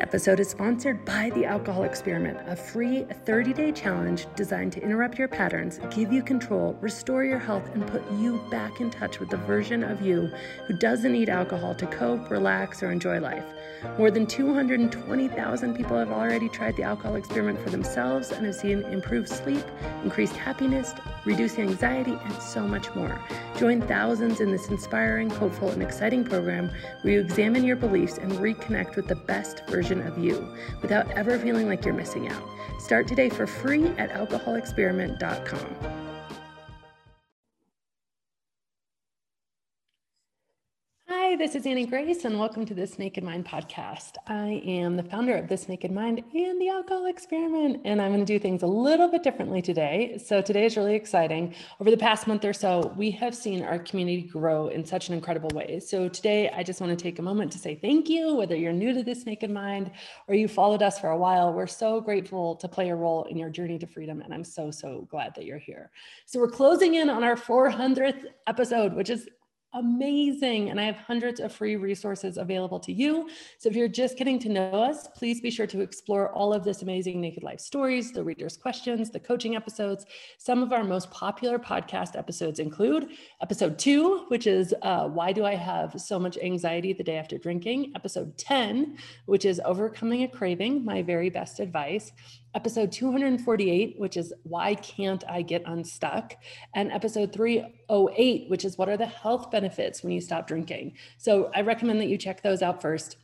Episode is sponsored by The Alcohol Experiment, a free 30 day challenge designed to interrupt your patterns, give you control, restore your health, and put you back in touch with the version of you who doesn't need alcohol to cope, relax, or enjoy life. More than 220,000 people have already tried the alcohol experiment for themselves and have seen improved sleep, increased happiness, reduced anxiety, and so much more. Join thousands in this inspiring, hopeful, and exciting program where you examine your beliefs and reconnect with the best version of you without ever feeling like you're missing out. Start today for free at alcoholexperiment.com. this is Annie Grace, and welcome to This Naked Mind podcast. I am the founder of This Naked Mind and the Alcohol Experiment, and I'm going to do things a little bit differently today. So, today is really exciting. Over the past month or so, we have seen our community grow in such an incredible way. So, today, I just want to take a moment to say thank you, whether you're new to This Naked Mind or you followed us for a while. We're so grateful to play a role in your journey to freedom, and I'm so, so glad that you're here. So, we're closing in on our 400th episode, which is amazing. And I have hundreds of free resources available to you. So if you're just getting to know us, please be sure to explore all of this amazing Naked Life stories, the reader's questions, the coaching episodes. Some of our most popular podcast episodes include episode two, which is uh, Why Do I Have So Much Anxiety the Day After Drinking? Episode 10, which is Overcoming a Craving, My Very Best Advice episode 248, which is Why Can't I Get Unstuck? And episode 308, which is What are the health benefits when you stop drinking? So I recommend that you check those out first.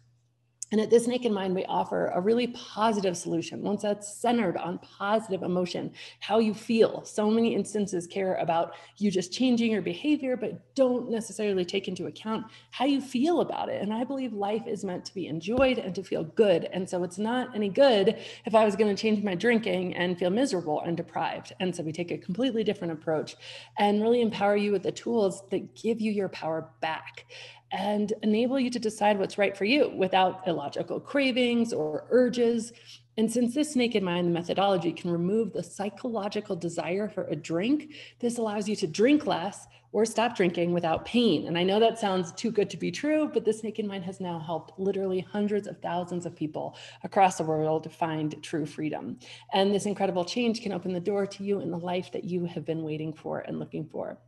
And at This Naked Mind, we offer a really positive solution, once that's centered on positive emotion, how you feel. So many instances care about you just changing your behavior, but don't necessarily take into account how you feel about it. And I believe life is meant to be enjoyed and to feel good. And so it's not any good if I was going to change my drinking and feel miserable and deprived. And so we take a completely different approach and really empower you with the tools that give you your power back and enable you to decide what's right for you without illogical cravings or urges. And since this naked mind methodology can remove the psychological desire for a drink, this allows you to drink less or stop drinking without pain. And I know that sounds too good to be true, but this naked mind has now helped literally hundreds of thousands of people across the world to find true freedom. And this incredible change can open the door to you in the life that you have been waiting for and looking for.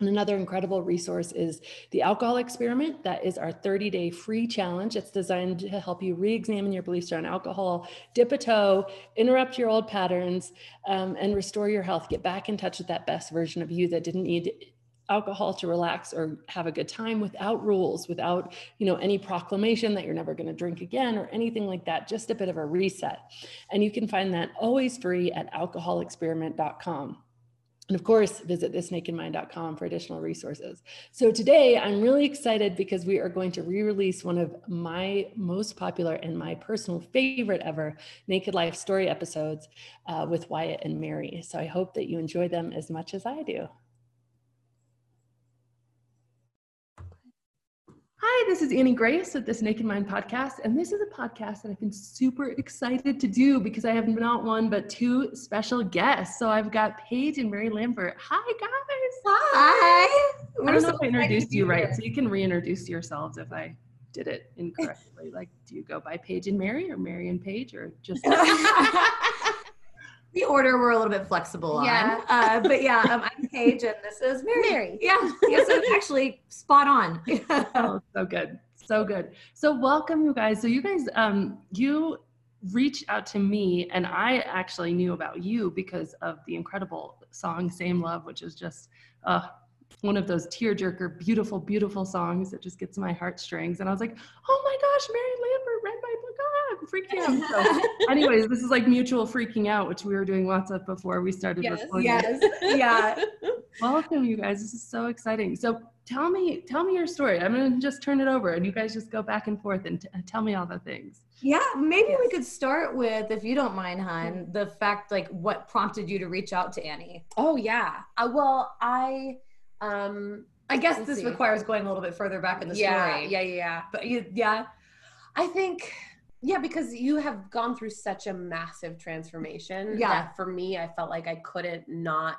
And another incredible resource is the alcohol experiment. That is our 30 day free challenge. It's designed to help you re examine your beliefs around alcohol, dip a toe, interrupt your old patterns, um, and restore your health. Get back in touch with that best version of you that didn't need alcohol to relax or have a good time without rules without you know any proclamation that you're never going to drink again or anything like that just a bit of a reset and you can find that always free at alcoholexperiment.com and of course, visit thisnakedmind.com for additional resources. So today I'm really excited because we are going to re-release one of my most popular and my personal favorite ever Naked Life story episodes uh, with Wyatt and Mary. So I hope that you enjoy them as much as I do. Hi, this is Annie Grace with this Naked Mind podcast, and this is a podcast that I've been super excited to do because I have not one but two special guests. So I've got Paige and Mary Lambert. Hi, guys. Hi. I don't know if I introduced you right, so you can reintroduce yourselves if I did it incorrectly. like, do you go by Paige and Mary, or Mary and Paige, or just? the order we're a little bit flexible yeah. on. Uh, but yeah, um, I'm Paige and this is Mary. Mary. Yeah. Yeah. So it's actually spot on. oh, so good. So good. So welcome you guys. So you guys, um, you reached out to me and I actually knew about you because of the incredible song Same Love, which is just uh, one of those tearjerker, beautiful, beautiful songs that just gets my heartstrings. And I was like, oh my gosh, Mary Lambert read my book. Ah, I'm freaking out. So, anyways, this is like mutual freaking out, which we were doing lots of before we started yes, recording. Yes. Yeah. Welcome, you guys. This is so exciting. So tell me, tell me your story. I'm gonna just turn it over, and you guys just go back and forth and t- tell me all the things. Yeah, maybe yes. we could start with, if you don't mind, hon, the fact like what prompted you to reach out to Annie. Oh yeah. Uh, well, I um I guess this see. requires going a little bit further back in the yeah, story. Yeah, yeah, yeah. But you, yeah. I think, yeah, because you have gone through such a massive transformation. Yeah. That for me, I felt like I couldn't not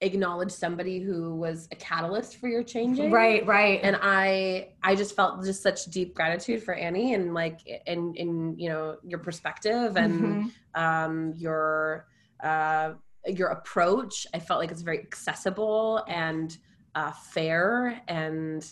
acknowledge somebody who was a catalyst for your changing. Right, right. And I, I just felt just such deep gratitude for Annie and like, in, in, you know, your perspective and, Mhm. um, your, uh, your approach. I felt like it's very accessible and, uh, fair and,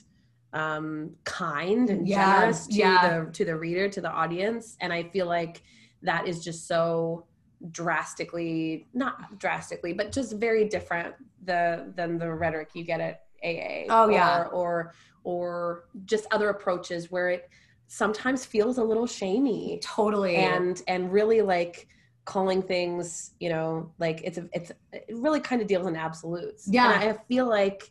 um, kind and Yeah, generous to yeah. the to the reader to the audience and i feel like that is just so drastically not drastically but just very different the than the rhetoric you get at aa Oh, or, yeah. or or just other approaches where it sometimes feels a little shamey totally. and and really like calling things you know like it's a, it's it really kind of deals in absolutes Yeah. and i feel like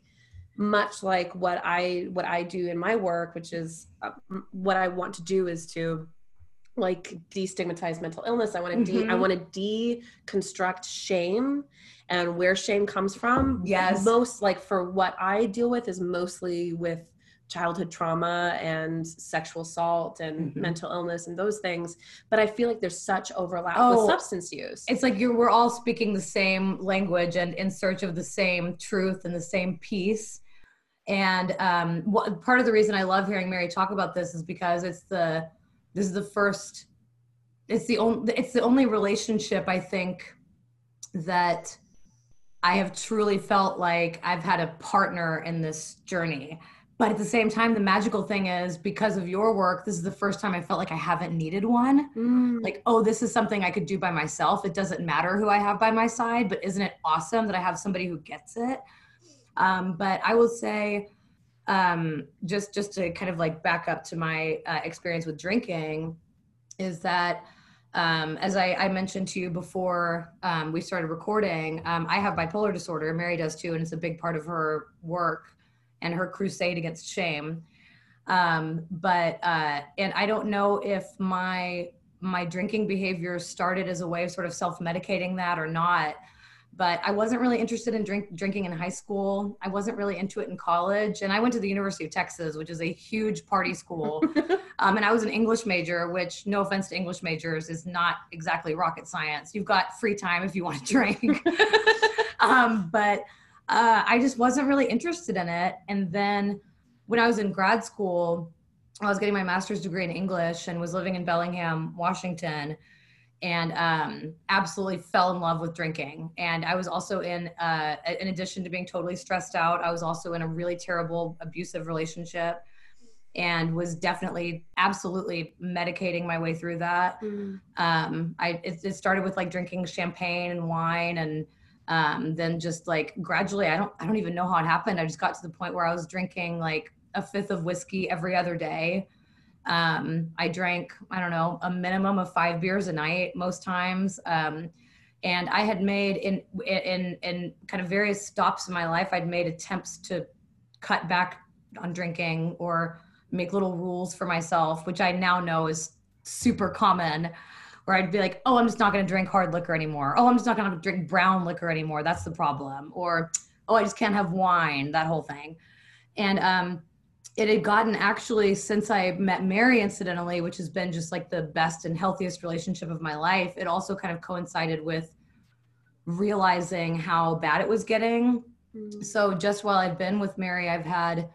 much like what i what i do in my work which is uh, what i want to do is to like destigmatize mental illness i want to de- i Mhm. want to deconstruct shame and where shame comes from Yes. most like for what i deal with is mostly with childhood trauma and sexual assault and Mhm. mental illness and those things but i feel like there's such overlap Oh, with substance use. it's like you're we're all speaking the same language and in search of the same truth and the same peace. And um what, part of the reason i love hearing mary talk about this is because it's the this is the first it's the only it's the only relationship i think that i have truly felt like i've had a partner in this journey but at the same time the magical thing is because of your work this is the first time i felt like i haven't needed one Mm. like, oh, this is something I could do by myself. It doesn't matter who I have by my side, but isn't it awesome that I have somebody who gets it? Um, but I will say, um, just just to kind of like back up to my uh, experience with drinking, is that um, as I, I mentioned to you before um, we started recording, um, I have bipolar disorder. Mary does too, and it's a big part of her work and her crusade against shame. Um, but uh, and I don't know if my my drinking behavior started as a way of sort of self-medicating that or not but i wasn't really interested in drink, drinking in high school. I wasn't really into it in college. And i went to the university of texas which is a huge party school. Um, and i was an english major which no offense to english majors is not exactly rocket science. You've got free time if you want to drink. Um, but uh, i just wasn't really interested in it and then when i was in grad school I was getting my master's degree in English and was living in Bellingham, Washington, and um, absolutely fell in love with drinking. And I was also in, uh, in addition to being totally stressed out, I was also in a really terrible abusive relationship and was definitely absolutely medicating my way through that. Mm. Um, I it, it started with like drinking champagne and wine and um, then just like gradually I don't I don't even know how it happened. I just got to the point where I was drinking like a fifth of whiskey every other day. Um, I drank, I don't know, a minimum of five beers a night most times. Um, and I had made in, in, in kind of various stops in my life, I'd made attempts to cut back on drinking or make little rules for myself, which I now know is super common where I'd be like, oh, I'm just not going to drink hard liquor anymore. Oh, I'm just not going to drink brown liquor anymore. That's the problem. Or, oh, I just can't have wine, that whole thing. And, um, it had gotten actually since I met Mary incidentally, which has been just like the best and healthiest relationship of my life. It also kind of coincided with realizing how bad it was getting. Mm. So just while I've been with Mary, I've had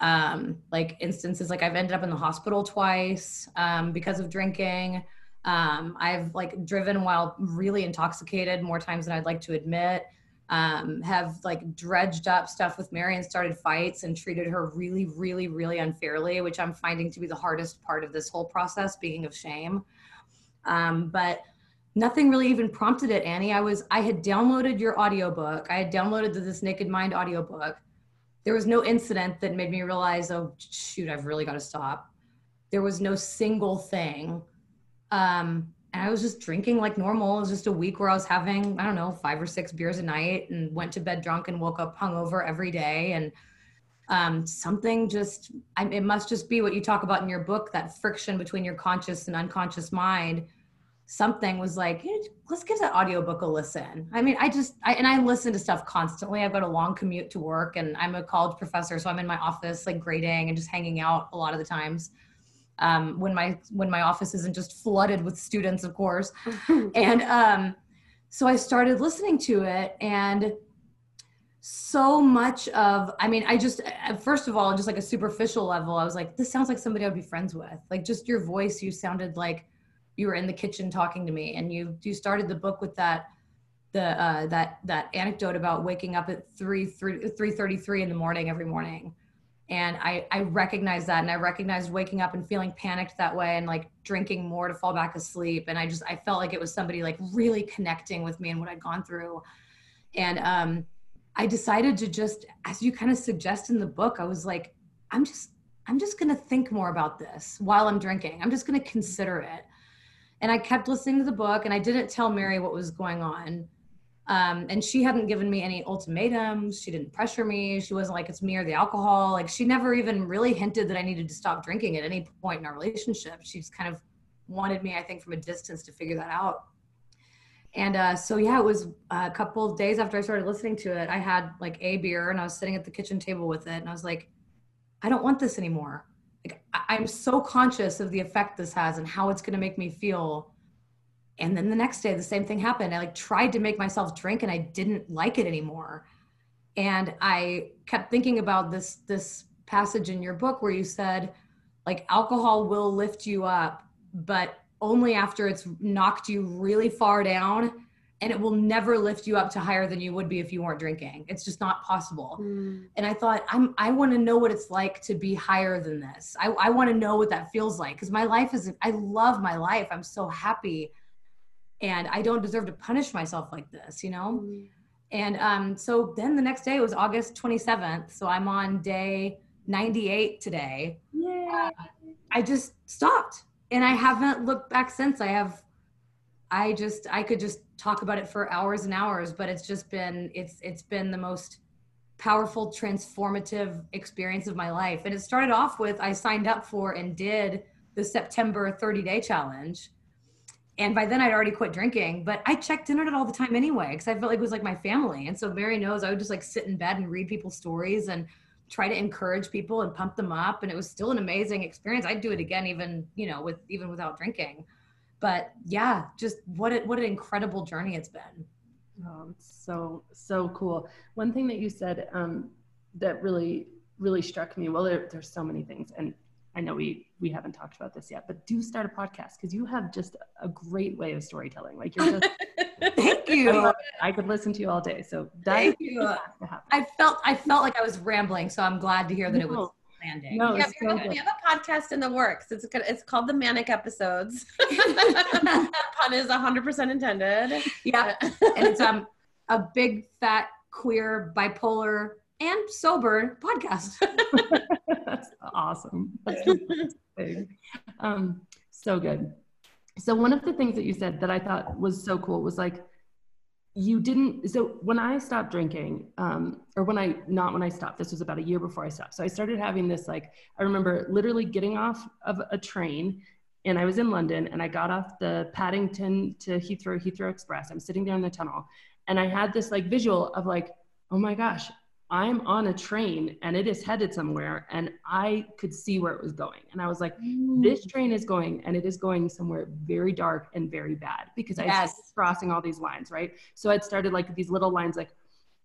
um, like instances like I've ended up in the hospital twice um, because of drinking. Um, I've like driven while really intoxicated more times than I'd like to admit um, have like dredged up stuff with Mary and started fights and treated her really, really, really unfairly, which I'm finding to be the hardest part of this whole process, speaking of shame. Um, but nothing really even prompted it, Annie. I was, I had downloaded your audiobook. I had downloaded the This Naked Mind audiobook. There was no incident that made me realize, oh, shoot, I've really got to stop. There was no single thing. Um, and I was just drinking like normal. It was just a week where I was having, I don't know, five or six beers a night and went to bed drunk and woke up hungover every day. And um, something just, I, it must just be what you talk about in your book that friction between your conscious and unconscious mind. Something was like, "Hey, let's give that audiobook a listen. I mean, I just, I, and I listen to stuff constantly. I've got a long commute to work and I'm a college professor. So I'm in my office, like grading and just hanging out a lot of the times um, when my when my office isn't just flooded with students, of course. and um, so I started listening to it, and so much of i mean i just first of all just like a superficial level i was like this sounds like somebody i'd be friends with. Like just your voice you sounded like you were in the kitchen talking to me. And you you started the book with that the uh that that anecdote about waking up at 3 3 33 in the morning every morning and i i recognized that and i recognized waking up and feeling panicked that way and like drinking more to fall back asleep and i just i felt like it was somebody like really connecting with me and what i'd gone through and um I decided to just, as you kind of suggest in the book, I was like, I'm just, I'm just going to think more about this while I'm drinking. I'm just going to consider it. And I kept listening to the book and I didn't tell Mary what was going on. Um, and she hadn't given me any ultimatums. She didn't pressure me. She wasn't like, it's me or the alcohol. Like, she never even really hinted that I needed to stop drinking at any point in our relationship. She's kind of wanted me, I think, from a distance to figure that out and uh, so yeah it was a couple of days after i started listening to it i had like a beer and i was sitting at the kitchen table with it and i was like i don't want this anymore like I- i'm so conscious of the effect this has and how it's going to make me feel and then the next day the same thing happened. I like tried to make myself drink and i didn't like it anymore. And i kept thinking about this this passage in your book where you said like alcohol will lift you up but only after it's knocked you really far down and it will never lift you up to higher than you would be if you weren't drinking. It's just not possible. Mm. and i thought i'm i want to know what it's like to be higher than this. I, I want to know what that feels like because my life is i love my life. I'm so happy and i don't deserve to punish myself like this you know mm. and um, so then the next day was august 27th so i'm on day 98 today Yeah. Uh, i just stopped and I haven't looked back since. I have I just I could just talk about it for hours and hours, but it's just been it's it's been the most powerful transformative experience of my life. And it started off with I signed up for and did the September 30 day challenge. And by then I'd already quit drinking, but I checked in on it all the time anyway, because I felt like it was like my family. And so Mary knows I would just like sit in bed and read people's stories and try to encourage people and pump them up. And it was still an amazing experience. I'd do it again even you know with even without drinking. But yeah just what it what an incredible journey it's been. Oh it's so so cool. One thing that you said um, that really really struck me well there, there's so many things. And I know we we haven't talked about this yet, but do start a podcast because you have just a great way of storytelling. Like you're just thank you. I could listen to you all day. So thank you. I felt I felt like I was rambling, so I'm glad to hear that no. it was landing. No, we, have, so we, have, a podcast in the works. It's it's called the Manic Episodes. pun is 100 percent intended. Yeah, and it's um a big fat queer bipolar and sober podcast. That's awesome. That's. Um, so good. So one of the things that you said that I thought was so cool was like you didn't so when i stopped drinking um, or when i not when i stopped this was about a year before i stopped so i started having this like i remember literally getting off of a train and i was in london and i got off the paddington to heathrow heathrow express i'm sitting there in the tunnel and i had this like visual of like oh my gosh I'm on a train and it is headed somewhere and I could see where it was going. And I was like, mm. this train is going and it is going somewhere very dark and very bad because yes. I was crossing all these lines, right? So I'd started like these little lines like,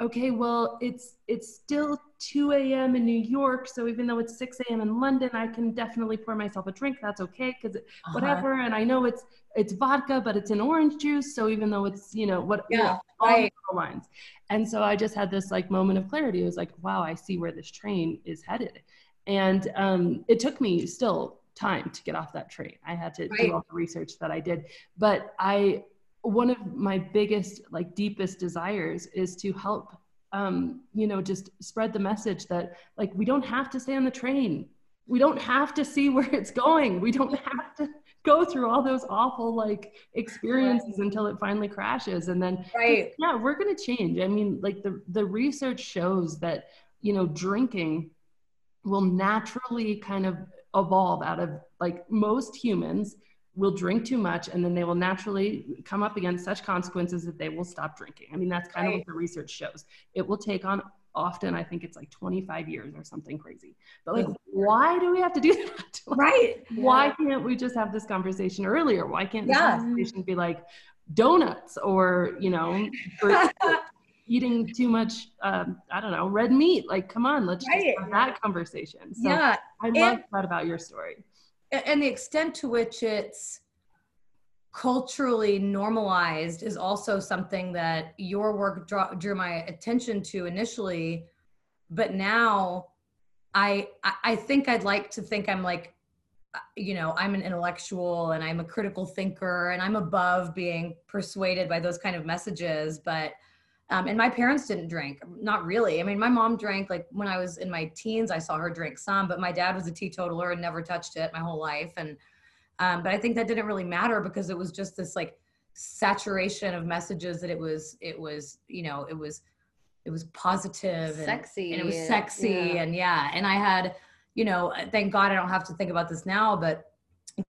okay, well, it's it's still 2 a.m. in New York, so even though it's 6 a.m. in London, I can definitely pour myself a drink. That's okay, because uh-huh. whatever. And I know it's it's vodka, but it's an orange juice, so even though it's you know what, yeah, you know, all right. lines. And so I just had this like moment of clarity. It was like, wow, I see where this train is headed, and um, it took me still time to get off that train. I had to right. do all the research that I did, but I one of my biggest like deepest desires is to help um, you know just spread the message that like we don't have to stay on the train. We don't have to see where it's going. We don't have to go through all those awful like experiences until it finally crashes. And then right. yeah we're going to change. I mean like the the research shows that you know drinking will naturally kind of evolve out of like most humans will drink too much and then they will naturally come up against such consequences that they will stop drinking. I mean, that's kind right. of what the research shows. It will take on often I think it's like 25 years or something crazy. But like, why do we have to do that? right. Why can't we just have this conversation earlier? Why can't this Yeah. conversation be like donuts or, you know, or eating too much, um, I don't know, red meat? Like, come on, let's Right. just have that conversation. So yeah. I And- love that about your story. And the extent to which it's culturally normalized is also something that your work draw, drew my attention to initially. But now I, I i think i'd like to think i'm like uh, you know i'm an intellectual and i'm a critical thinker and i'm above being persuaded by those kind of messages. But um, and my parents didn't drink not really i mean my mom drank like when i was in my teens i saw her drink some but my dad was a teetotaler and never touched it my whole life and um, but i think that didn't really matter because it was just this like saturation of messages that it was it was you know it was it was positive and, Sexy. and it was sexy Yeah. and yeah and i had you know thank god i don't have to think about this now but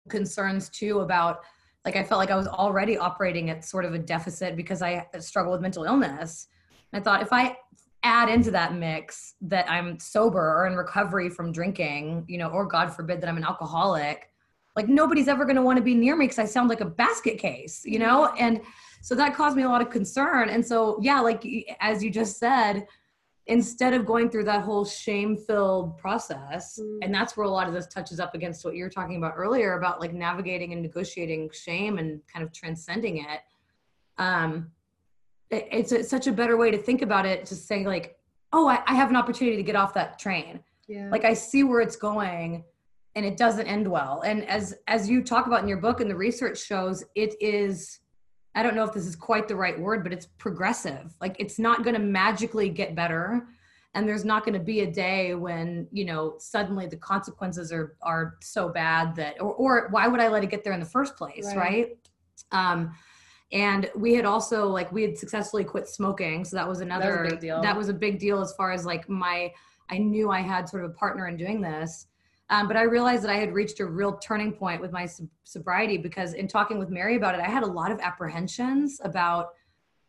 concerns too about like i felt like i was already operating at sort of a deficit because i struggle with mental illness. I thought if i add into that mix that i'm sober or in recovery from drinking you know or god forbid that i'm an alcoholic like nobody's ever going to want to be near me because i sound like a basket case you know? And so that caused me a lot of concern. And so yeah like as you just said instead of going through that whole shame filled process Mm. and that's where a lot of this touches up against what you were talking about earlier about like navigating and negotiating shame and kind of transcending it um it- it's, it's such a better way to think about it to say like oh I, I have an opportunity to get off that train Yeah. like i see where it's going and it doesn't end well and as as you talk about in your book and the research shows it is i don't know if this is quite the right word but it's progressive like it's not going to magically get better and there's not going to be a day when you know suddenly the consequences are are so bad that or or why would i let it get there in the first place Right. right, um and we had also like we had successfully quit smoking so that was another big deal. that was a big deal as far as like my i knew i had sort of a partner in doing this um, but I realized that I had reached a real turning point with my sob- sobriety because in talking with Mary about it, I had a lot of apprehensions about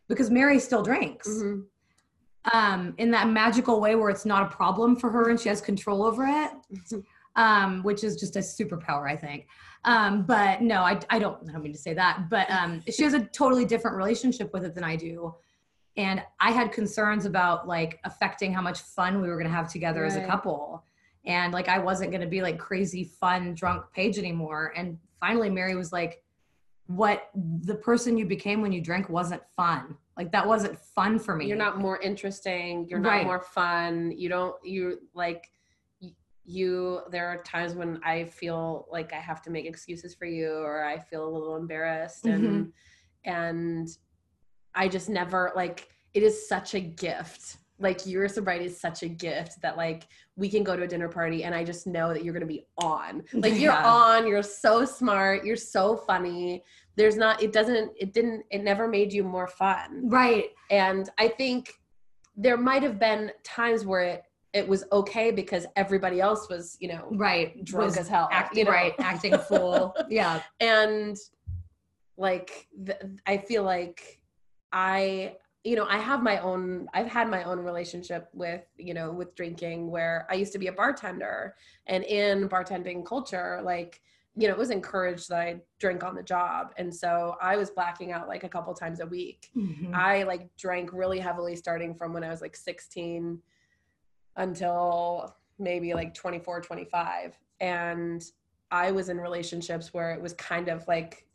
because Mary still drinks Mhm. um, in that magical way where it's not a problem for her and she has control over it, um, which is just a superpower, I think. Um, but no, I, I don't, I don't mean to say that, but um, she has a totally different relationship with it than I do. And I had concerns about like affecting how much fun we were going to have together as a couple. And like, I wasn't going to be like crazy, fun, drunk Paige anymore. And finally, Mary was like, what the person you became when you drank wasn't fun. Like, that wasn't fun for me. You're not more interesting. You're not more fun. You don't. You like. You. There are times when I feel like I have to make excuses for you, or I feel a little embarrassed, and mm-hmm. and I just never like. It is such a gift. Like your sobriety is such a gift that like we can go to a dinner party and I just know that you're gonna be on. Like you're Yeah. on. You're so smart. You're so funny. There's not. It doesn't. It didn't. It never made you more fun right. and i think there might have been times where it, it was okay because everybody else was you know Right. drunk Was as hell acting you know? right, acting a fool. Yeah. and like th- i feel like i you know i have my own i've had my own relationship with you know with drinking where i used to be a bartender and in bartending culture like you know it was encouraged that i drink on the job and so i was blacking out like a couple times a week Mhm. I like drank really heavily starting from when I was like 16 until maybe like 24, 25. And I was in relationships where it was kind of like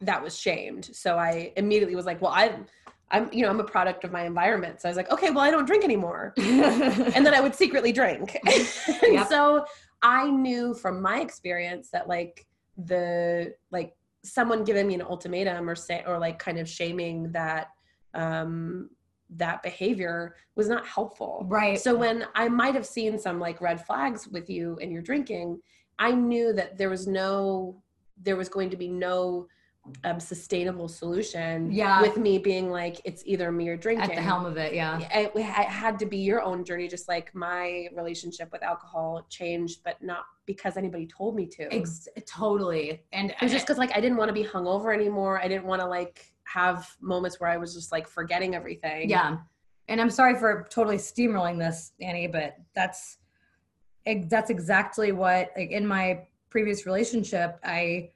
that was shamed. So I immediately was like, well, I'm, I'm, you know, I'm a product of my environment. So I was like, okay, well, I don't drink anymore. and then I would secretly drink. Yep. so I knew from my experience that like the like someone giving me an ultimatum or say or like kind of shaming that um that behavior was not helpful. right. So when I might have seen some like red flags with you and your drinking, I knew that there was no there was going to be no um, sustainable solution Yeah. with me being like it's either me or drinking at the helm of it, yeah. it, it had to be your own journey just like my relationship with alcohol changed but not because anybody told me to Ex- totally. And it was just because like i didn't want to be hungover anymore i didn't want to like have moments where i was just like forgetting everything yeah. and I'm sorry for totally steamrolling this, Annie, but that's that's exactly what like in my previous relationship, I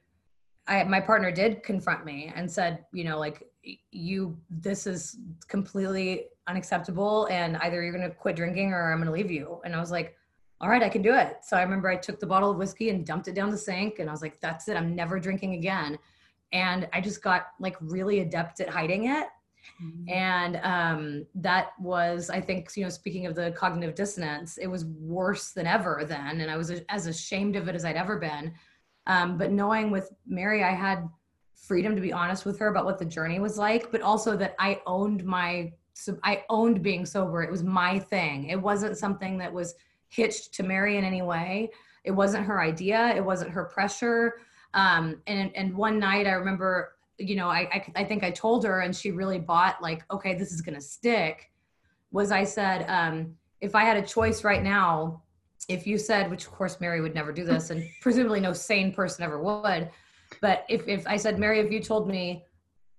I my partner did confront me and said, you know, like you this is completely unacceptable and either you're going to quit drinking or I'm going to leave you. And I was like, all right, I can do it. So I remember I took the bottle of whiskey and dumped it down the sink and I was like, that's it. I'm never drinking again. And I just got like really adept at hiding it. Mm-hmm. And um, that was, I think, you know, speaking of the cognitive dissonance, it was worse than ever then. And I was as ashamed of it as I'd ever been. Um, but knowing with Mary, I had freedom to be honest with her about what the journey was like, but also that I owned my, I owned being sober. It was my thing. It wasn't something that was hitched to Mary in any way. It wasn't her idea. It wasn't her pressure. Um, and and one night I remember, you know, I, I I think I told her, and she really bought like, okay, this is gonna stick. Was I said, um, if I had a choice right now, if you said, which of course Mary would never do this, and presumably no sane person ever would, but if if I said, Mary, if you told me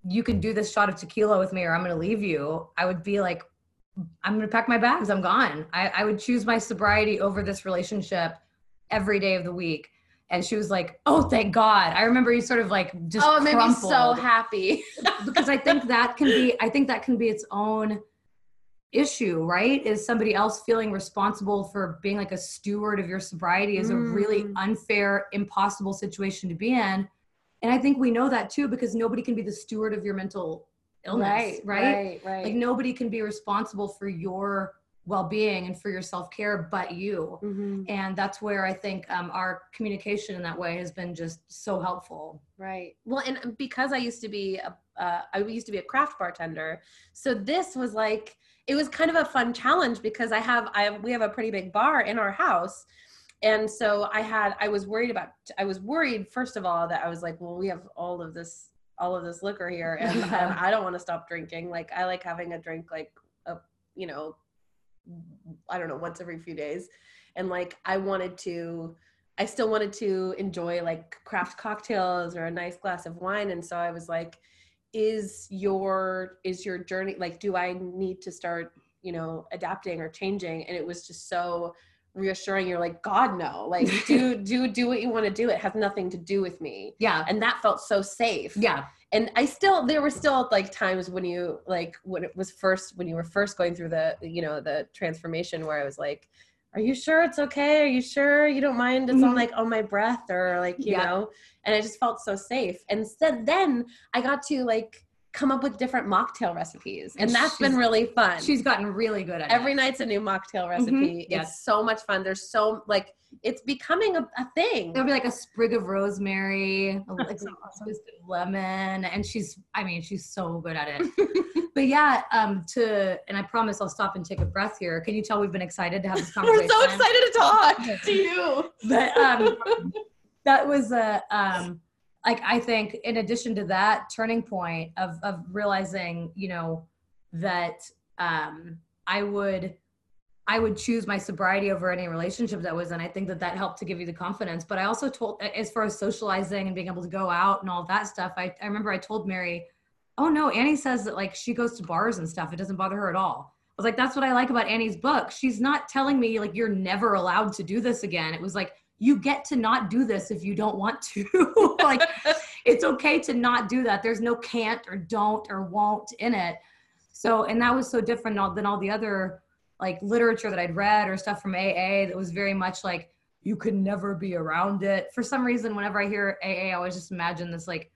you can do this shot of tequila with me or I'm gonna leave you, I would be like, I'm gonna pack my bags. I'm gone. I, I would choose my sobriety over this relationship every day of the week. And she was like, "Oh, thank God!" I remember you sort of like just oh, it made me so happy because I think that can be I think that can be its own issue, right? Is somebody else feeling responsible for being like a steward of your sobriety is mm. a really mm. unfair, impossible situation to be in. And I think we know that too because nobody can be the steward of your mental illness, right, right? Right, right. Like nobody can be responsible for your well-being and for your self-care but you mm-hmm. and that's where i think um, our communication in that way has been just so helpful right well and because i used to be a uh, I used to be a craft bartender so this was like it was kind of a fun challenge because i have i have, we have a pretty big bar in our house and so i had i was worried about i was worried first of all that i was like well we have all of this all of this liquor here and, and I don't want to stop drinking. Like I like having a drink like a you know I don't know once every few days. And like I wanted to I still wanted to enjoy like craft cocktails or a nice glass of wine and so I was like is your is your journey like do I need to start, you know, adapting or changing? And it was just so reassuring. You're like god no. Like do do do what you want to do. It has nothing to do with me. Yeah. And that felt so safe. Yeah. And i still there were still like times when you like when it was first when you were first going through the you know the transformation where i was like are you sure it's okay are you sure you don't mind it's mm-hmm. on like on my breath or like you yeah. know and i just felt so safe and said then i got to like come up with different mocktail recipes. And, and that's been really fun. she's gotten really good at every it. Every night's a new mocktail recipe. Mm-hmm. yes. it's so much fun. There's so like it's becoming a, a thing. There'll be like a sprig of rosemary like some twisted lemon. And she's i mean she's so good at it. But yeah um to and i promise i'll stop and take a breath here. Can you tell we've been excited to have this conversation we're so excited to talk. To you? But um that was a um like I think in addition to that turning point of of realizing, you know, that um I would I would choose my sobriety over any relationship that was in. I think that that helped to give you the confidence. But I also told, as far as socializing and being able to go out and all that stuff, I, I remember I told Mary, oh no, Annie says that like she goes to bars and stuff. It doesn't bother her at all. I was like, that's what I like about Annie's book. She's not telling me like you're never allowed to do this again. It was like, you get to not do this if you don't want to. like it's okay to not do that. There's no can't or don't or won't in it. So, and that was so different than all the other like literature that I'd read or stuff from AA that was very much like you could never be around it. For some reason, whenever I hear AA, I always just imagine this like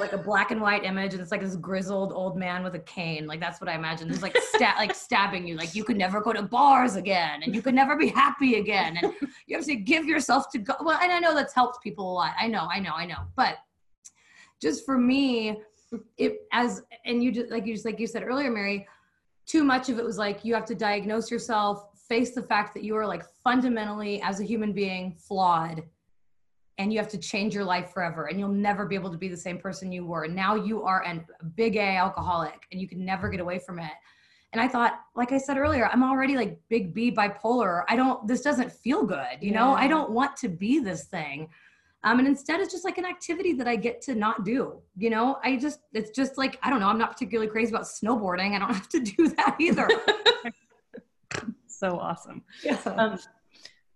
like a black and white image and it's like this grizzled old man with a cane. Like that's what i imagine. It's like sta- like stabbing you. Like you could never go to bars again and you could never be happy again and you have to give yourself to go well and i know that's helped people a lot. I know i know i know. But just for me it as and you just like you just like you said earlier mary too much of it was like you have to diagnose yourself face the fact that you are like fundamentally as a human being flawed and you have to change your life forever and you'll never be able to be the same person you were. And now you are a big A alcoholic and you can never get away from it. And I thought, like I said earlier, I'm already like big B bipolar. I don't, this doesn't feel good. You yeah. know, I don't want to be this thing. Um, and instead, it's just like an activity that I get to not do. You know, I just, it's just like, I don't know, I'm not particularly crazy about snowboarding. I don't have to do that either. so awesome. Yeah. Um,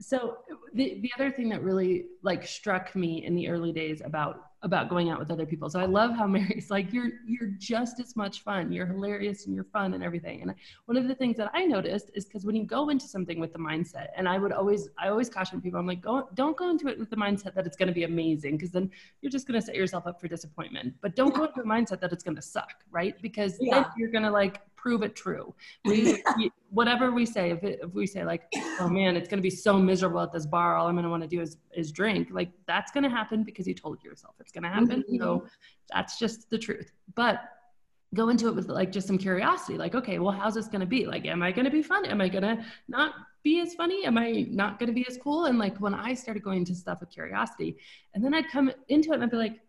so the, the other thing that really like struck me in the early days about about going out with other people. So I love how Mary's like, you're you're just as much fun. You're hilarious and you're fun and everything. And one of the things that I noticed is because when you go into something with the mindset, and I would always I always caution people, I'm like, go don't go into it with the mindset that it's going to be amazing, because then you're just going to set yourself up for disappointment. But don't go into a mindset that it's going to suck, right? Because yeah. then you're going to like prove it true. We, whatever we say, if, it, if we say like, oh man, it's going to be so miserable at this bar, all I'm going to want to do is, is drink, like that's going to happen because you told yourself it's going to happen. Mm-hmm. So that's just the truth. But go into it with like just some curiosity, like, okay, well, how's this going to be? Like, am I going to be fun? Am I going to not be as funny? Am I not going to be as cool? And like when I started going into stuff with curiosity, and then I'd come into it and I'd be like,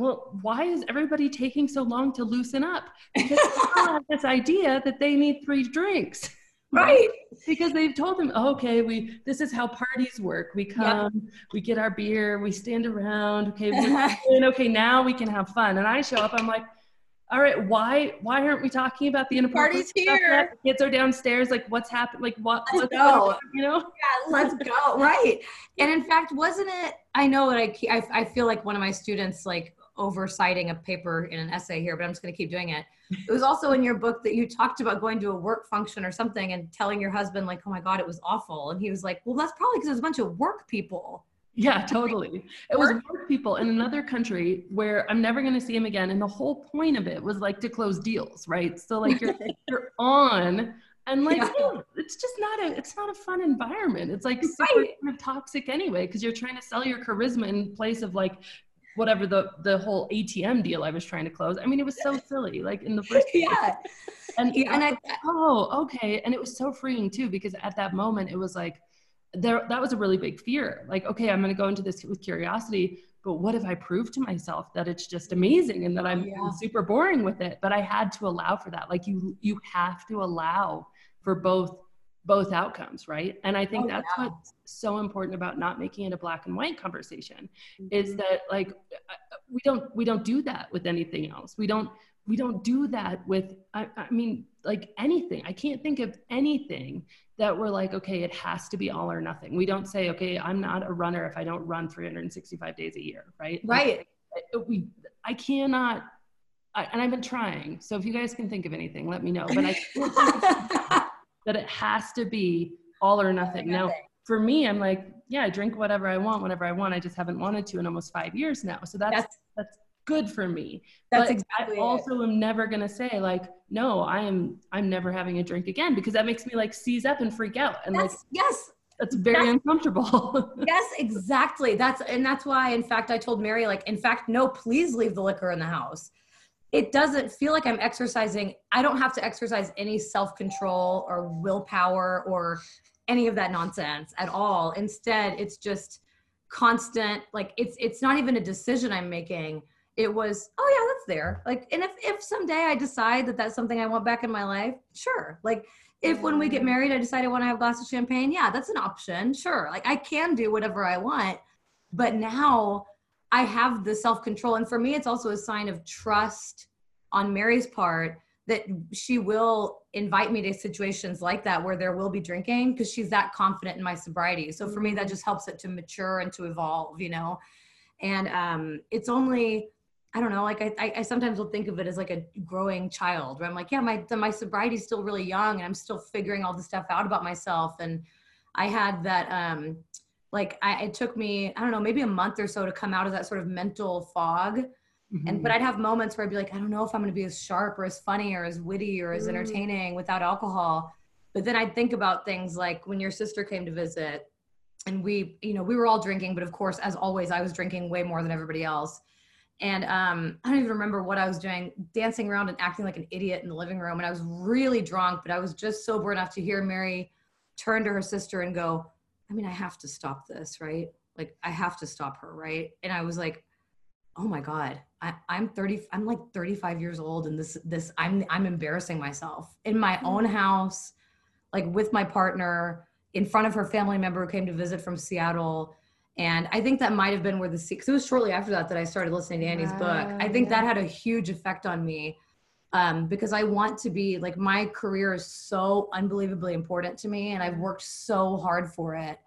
well, why is everybody taking so long to loosen up? Because they have this idea that they need three drinks. Right. Because they've told them, oh, okay, we this is how parties work. We come, yep. we get our beer, we stand around. Okay, and okay, now we can have fun. And I show up, I'm like, all right, why why aren't we talking about the inappropriate parties here? Kids are downstairs. Like, what's happened? Like, what? Let's go. You know? Yeah, let's go. Right. And in fact, wasn't it? I know that I, I I feel like one of my students like oversighting a paper in an essay here, but I'm just going to keep doing it. It was also in your book that you talked about going to a work function or something and telling your husband, like, oh my God, it was awful. And he was like, well, that's probably because it was a bunch of work people. Yeah, totally. It was work people in another country where I'm never going to see him again. And the whole point of it was like to close deals, right? So like you're you're on and like yeah. it's just not a it's not a fun environment. It's like super right. kind of toxic anyway because you're trying to sell your charisma in place of like whatever the the whole ATM deal I was trying to close. I mean, it was so silly, like in the first place. yeah. And, yeah, and I, oh, okay. And it was so freeing too, because at that moment it was like there that was a really big fear. Like, okay, I'm gonna go into this with curiosity, but what if I prove to myself that it's just amazing and that I'm yeah. super boring with it? But I had to allow for that. Like you you have to allow for both both outcomes right? And i think oh, that's yeah. what's so important about not making it a black and white conversation mm-hmm. is that like uh, we don't we don't do that with anything else. We don't we don't do that with I, I mean like anything. I can't think of anything that we're like okay it has to be all or nothing. We don't say okay i'm not a runner if i don't run 365 days a year right? Right. like, we i cannot I, and i've been trying. So if you guys can think of anything let me know. But i that it has to be all or nothing. Now, for me, I'm like, yeah, I drink whatever I want, whenever I want. I just haven't wanted to in almost five years now. So that's that's, that's good for me. That's but exactly. I also it. am never gonna say like, no, I am I'm never having a drink again because that makes me like seize up and freak out. And that's, like yes. That's very that's, uncomfortable. yes, exactly. That's and that's why, in fact, I told Mary, like, in fact, no, please leave the liquor in the house it doesn't feel like I'm exercising. I don't have to exercise any self control or willpower or any of that nonsense at all. Instead, it's just constant, like it's it's not even a decision I'm making. It was, oh yeah, that's there. Like, and if if someday I decide that that's something I want back in my life, sure. Like, if when we get married I decide I want to have a glass of champagne, yeah, that's an option. Sure. Like I can do whatever I want. But now I have the self control. And for me, it's also a sign of trust on Mary's part that she will invite me to situations like that where there will be drinking because she's that confident in my sobriety. So for me, that just helps it to mature and to evolve, you know? And um, it's only, I don't know, like I, I sometimes will think of it as like a growing child where I'm like, yeah, my, my sobriety is still really young and I'm still figuring all the stuff out about myself. And I had that, um, like I, it took me i don't know maybe a month or so to come out of that sort of mental fog mm-hmm. and but i'd have moments where i'd be like i don't know if i'm going to be as sharp or as funny or as witty or as mm-hmm. entertaining without alcohol but then i'd think about things like when your sister came to visit and we you know we were all drinking but of course as always i was drinking way more than everybody else and um, i don't even remember what i was doing dancing around and acting like an idiot in the living room and i was really drunk but i was just sober enough to hear mary turn to her sister and go I mean, I have to stop this, right? Like, I have to stop her, right? And I was like, oh my God, I, I'm 30, I'm like 35 years old and this, this, I'm, I'm embarrassing myself in my mm-hmm. own house, like with my partner in front of her family member who came to visit from Seattle. And I think that might have been where the because it was shortly after that that I started listening to Annie's wow, book. I think yeah. that had a huge effect on me um, because I want to be like my career is so unbelievably important to me, and I've worked so hard for it.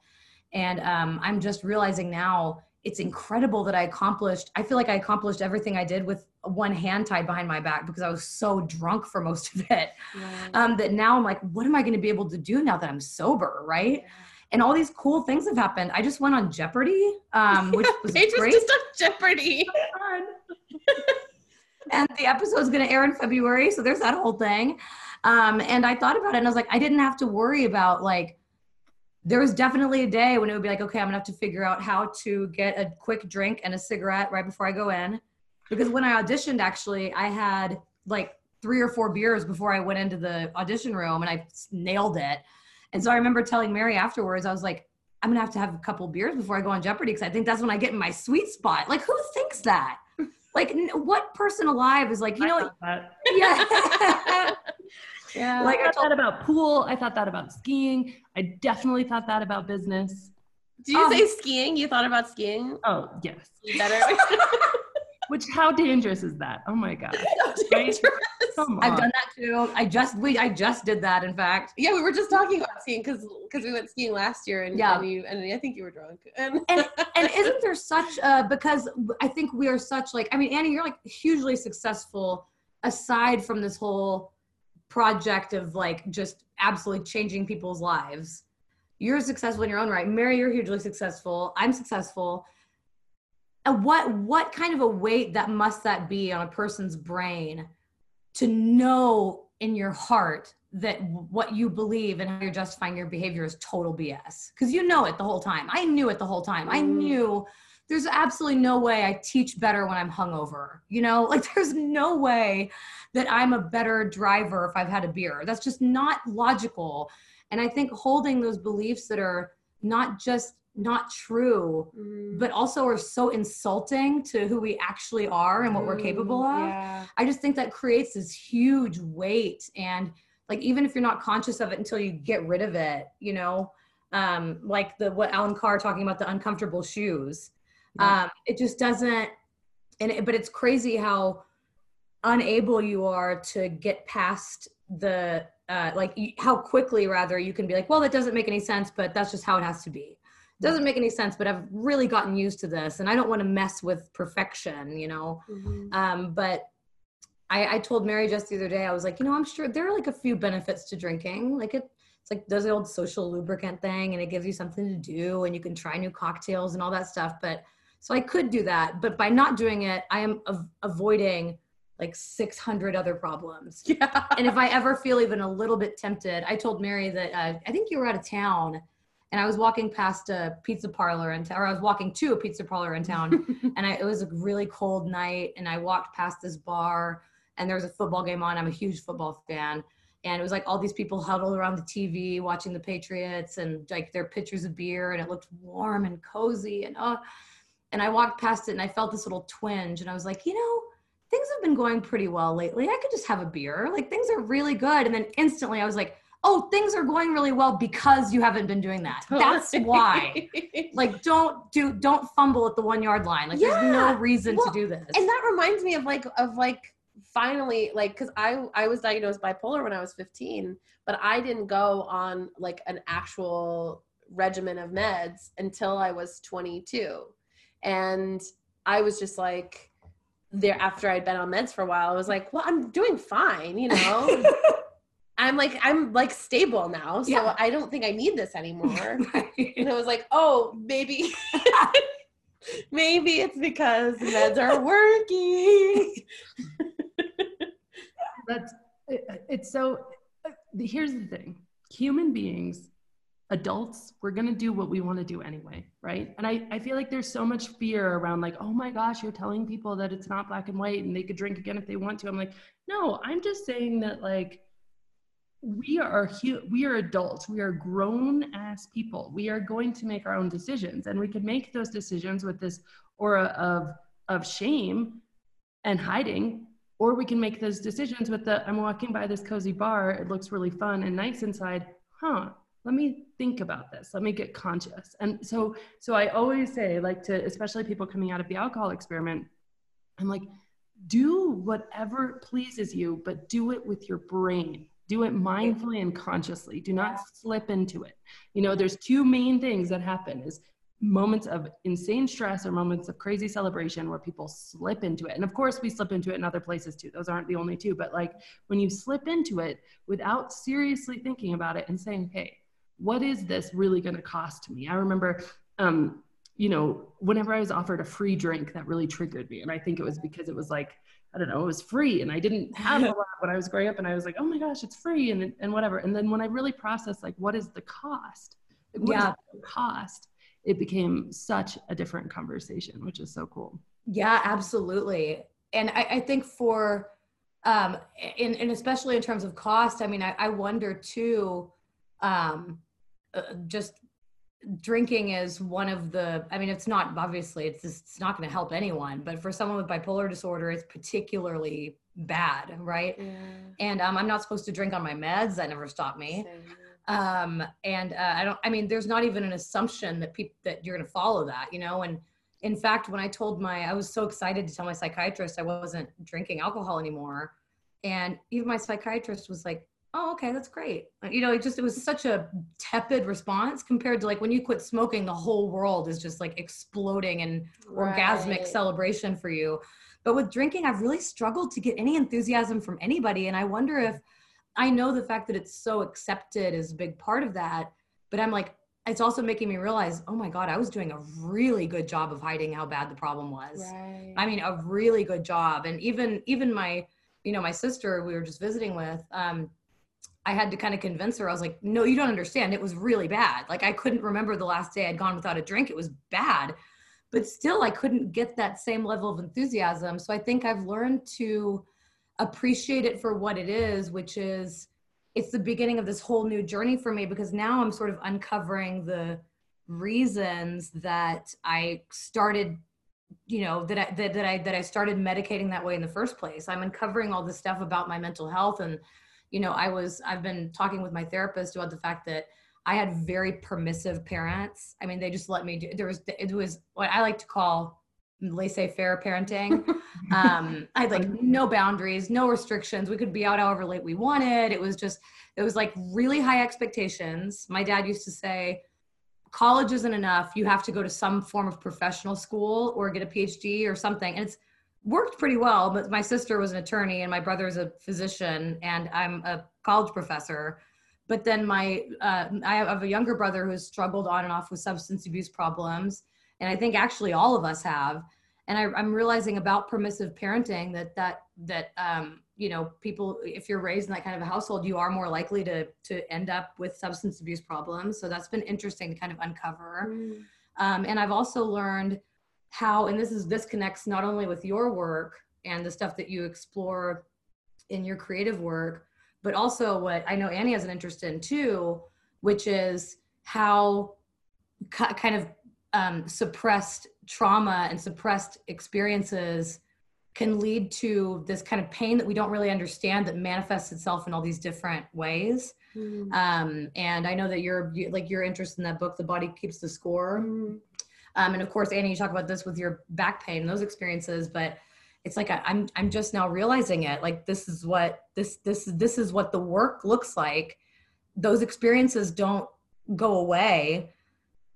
And um, I'm just realizing now it's incredible that I accomplished. I feel like I accomplished everything I did with one hand tied behind my back because I was so drunk for most of it. Um, that now I'm like, what am I going to be able to do now that I'm sober, right? Yeah. And all these cool things have happened. I just went on Jeopardy, um, which was great. Just on Jeopardy. and the episode is going to air in February, so there's that whole thing. Um, and I thought about it, and I was like, I didn't have to worry about like there was definitely a day when it would be like, okay, I'm gonna have to figure out how to get a quick drink and a cigarette right before I go in. Because when I auditioned, actually, I had like three or four beers before I went into the audition room and I nailed it. And so I remember telling Mary afterwards, I was like, I'm gonna have to have a couple beers before I go on Jeopardy because I think that's when I get in my sweet spot. Like, who thinks that? Like, what person alive is like, you know, yeah. Yeah. Like I thought I told- that about pool. I thought that about skiing. I definitely thought that about business. Do you um, say skiing? You thought about skiing? Oh, yes. Better. Which how dangerous is that? Oh my god. So I've done that too. I just we I just did that in fact. Yeah, we were just talking about skiing because because we went skiing last year and, yeah. and you and I think you were drunk. And and, and isn't there such uh because I think we are such like I mean Annie, you're like hugely successful aside from this whole project of like just absolutely changing people's lives. You're successful in your own right. Mary, you're hugely successful. I'm successful. And what what kind of a weight that must that be on a person's brain to know in your heart that what you believe and how you're justifying your behavior is total BS. Because you know it the whole time. I knew it the whole time. I mm. knew there's absolutely no way I teach better when I'm hungover. You know, like there's no way that I'm a better driver if I've had a beer. That's just not logical. And I think holding those beliefs that are not just not true, mm. but also are so insulting to who we actually are and what mm, we're capable of. Yeah. I just think that creates this huge weight. And like, even if you're not conscious of it until you get rid of it, you know, um, like the what Allen Carr talking about the uncomfortable shoes. Yeah. Um, it just doesn't, and it, but it's crazy how unable you are to get past the uh, like how quickly rather you can be like well that doesn't make any sense but that's just how it has to be doesn't make any sense but i've really gotten used to this and i don't want to mess with perfection you know mm-hmm. um, but I, I told mary just the other day i was like you know i'm sure there are like a few benefits to drinking like it it's like does the old social lubricant thing and it gives you something to do and you can try new cocktails and all that stuff but so i could do that but by not doing it i am av- avoiding like 600 other problems. Yeah. And if I ever feel even a little bit tempted, I told Mary that uh, I think you were out of town and I was walking past a pizza parlor in town, or I was walking to a pizza parlor in town, and I, it was a really cold night, and I walked past this bar, and there was a football game on. I'm a huge football fan, and it was like all these people huddled around the TV watching the Patriots, and like their pitchers of beer, and it looked warm and cozy, and oh, and I walked past it, and I felt this little twinge, and I was like, you know things have been going pretty well lately. I could just have a beer. Like things are really good. And then instantly I was like, oh, things are going really well because you haven't been doing that. That's why. like don't do don't fumble at the one yard line. Like yeah. there's no reason well, to do this. And that reminds me of like of like finally like because I I was diagnosed bipolar when I was 15, but I didn't go on like an actual regimen of meds until I was 22. And I was just like there after I'd been on meds for a while, I was like, well, I'm doing fine, you know. I'm like, I'm like stable now. So yeah. I don't think I need this anymore. right. And I was like, oh, maybe maybe it's because meds are working. That's it's so uh, here's the thing. Human beings adults, we're going to do what we want to do anyway, right? And I, I feel like there's so much fear around, like, oh my gosh, you're telling people that it's not black and white and they could drink again if they want to. I'm like, no, I'm just saying that, like, we are we are adults. We are grown ass people. We are going to make our own decisions and we can make those decisions with this aura of of shame and hiding or we can make those decisions with the i'm walking by this cozy bar. It looks really fun and nice inside. Huh let me think about this. Let me get conscious. And so so i always say like to especially people coming out of the alcohol experiment i'm like do whatever pleases you but do it with your brain do it mindfully and consciously do not slip into it you know there's two main things that happen is moments of insane stress or moments of crazy celebration where people slip into it. And of course, we slip into it in other places too. Those aren't the only two. But like when you slip into it without seriously thinking about it and saying, hey, what is this really going to cost me? I remember, um, you know, whenever I was offered a free drink, that really triggered me. And I think it was because it was like, I don't know, it was free and I didn't have a lot when I was growing up and I was like, oh my gosh, it's free and, and whatever. And then when I really processed like, what is the cost? Like, yeah. The cost? it became such a different conversation, which is so cool. Yeah, absolutely. And I, I think for, um, in, and especially in terms of cost, I mean, I, I wonder too, um, uh, just drinking is one of the, I mean, it's not, obviously it's, just, it's not going to help anyone, but for someone with bipolar disorder, it's particularly bad. Right. Yeah. And, um, I'm not supposed to drink on my meds. That never stopped me. Same um and uh, i don't i mean there's not even an assumption that people that you're going to follow that you know and in fact when i told my i was so excited to tell my psychiatrist i wasn't drinking alcohol anymore and even my psychiatrist was like oh okay that's great you know it just it was such a tepid response compared to like when you quit smoking the whole world is just like exploding and right. orgasmic celebration for you but with drinking i've really struggled to get any enthusiasm from anybody and i wonder if I know the fact that it's so accepted is a big part of that, but I'm like, it's also making me realize, oh my God, I was doing a really good job of hiding how bad the problem was. Right. I mean, a really good job. And even even my, you know, my sister we were just visiting with, um, I had to kind of convince her. I was like, no, you don't understand. It was really bad. Like I couldn't remember the last day I'd gone without a drink. It was bad. But still I couldn't get that same level of enthusiasm. So I think I've learned to appreciate it for what it is, which is it's the beginning of this whole new journey for me because now I'm sort of uncovering the reasons that I started you know that I that, that I that I started medicating that way in the first place. I'm uncovering all this stuff about my mental health and you know I was I've been talking with my therapist about the fact that I had very permissive parents. I mean they just let me do there was it was what I like to call laissez-faire parenting. um, I had like no boundaries, no restrictions. We could be out however late we wanted. It was just, it was like really high expectations. My dad used to say, college isn't enough. You have to go to some form of professional school or get a PhD or something. And it's worked pretty well. But my sister was an attorney and my brother is a physician and I'm a college professor. But then my, uh, I have a younger brother who has struggled on and off with substance abuse problems and i think actually all of us have and I, am realizing about permissive parenting that that that um, you know people if you're raised in that kind of a household you are more likely to to end up with substance abuse problems so that's been interesting to kind of uncover mm. um, and i've also learned how and this is this connects not only with your work and the stuff that you explore in your creative work but also what i know annie has an interest in too which is how kind of um, suppressed trauma and suppressed experiences can lead to this kind of pain that we don't really understand that manifests itself in all these different ways. Mm. Um, and I know that you're you, like your interest in that book, The Body Keeps the Score. Mm. Um, and of course, Annie, you talk about this with your back pain, those experiences, but it's like I, I'm I'm just now realizing it. Like this is what this this this is what the work looks like. Those experiences don't go away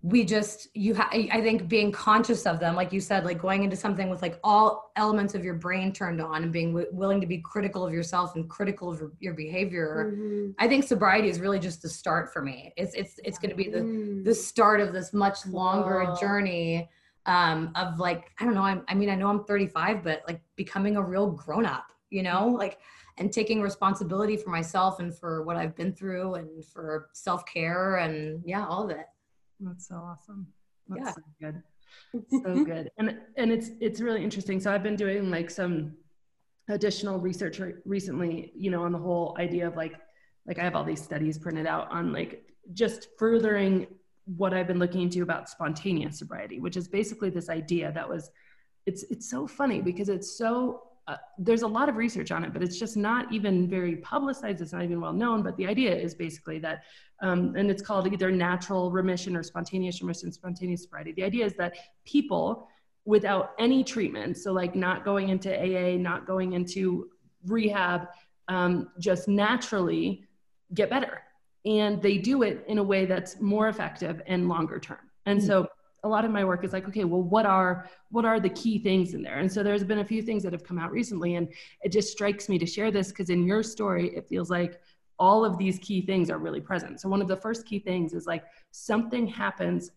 we just you have i think being conscious of them like you said like going into something with like all elements of your brain turned on and being w- willing to be critical of yourself and critical of your behavior mm-hmm. i think sobriety is really just the start for me it's it's it's going to be the mm. the start of this much longer journey um of like i don't know I'm, i mean i know i'm 35 but like becoming a real grown up you know like and taking responsibility for myself and for what i've been through and for self-care and yeah all of it that's so awesome. That's yeah. so good. So mm-hmm. good. And and it's it's really interesting. So I've been doing like some additional research recently, you know, on the whole idea of like like I have all these studies printed out on like just furthering what I've been looking into about spontaneous sobriety, which is basically this idea that was it's it's so funny because it's so uh, there's a lot of research on it, but it's just not even very publicized. It's not even well known. But the idea is basically that, um, and it's called either natural remission or spontaneous remission, spontaneous sobriety. The idea is that people without any treatment, so like not going into AA, not going into rehab, um, just naturally get better. And they do it in a way that's more effective and longer term. And so a lot of my work is like okay well what are what are the key things in there? And so there's been a few things that have come out recently and it just strikes me to share this because in your story it feels like all of these key things are really present. So one of the first key things is like something happens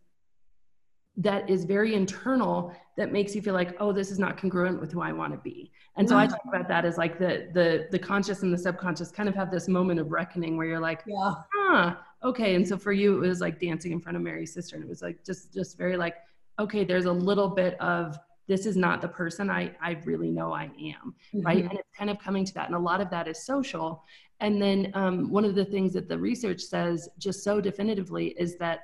that is very internal that makes you feel like oh this is not congruent with who i want to be. And so i mm-hmm. talk about that as like the the the conscious and the subconscious kind of have this moment of reckoning where you're like yeah. Huh okay and so for you it was like dancing in front of mary's sister and it was like just just very like okay there's a little bit of this is not the person i i really know i am mm-hmm. right and it's kind of coming to that and a lot of that is social and then um, one of the things that the research says just so definitively is that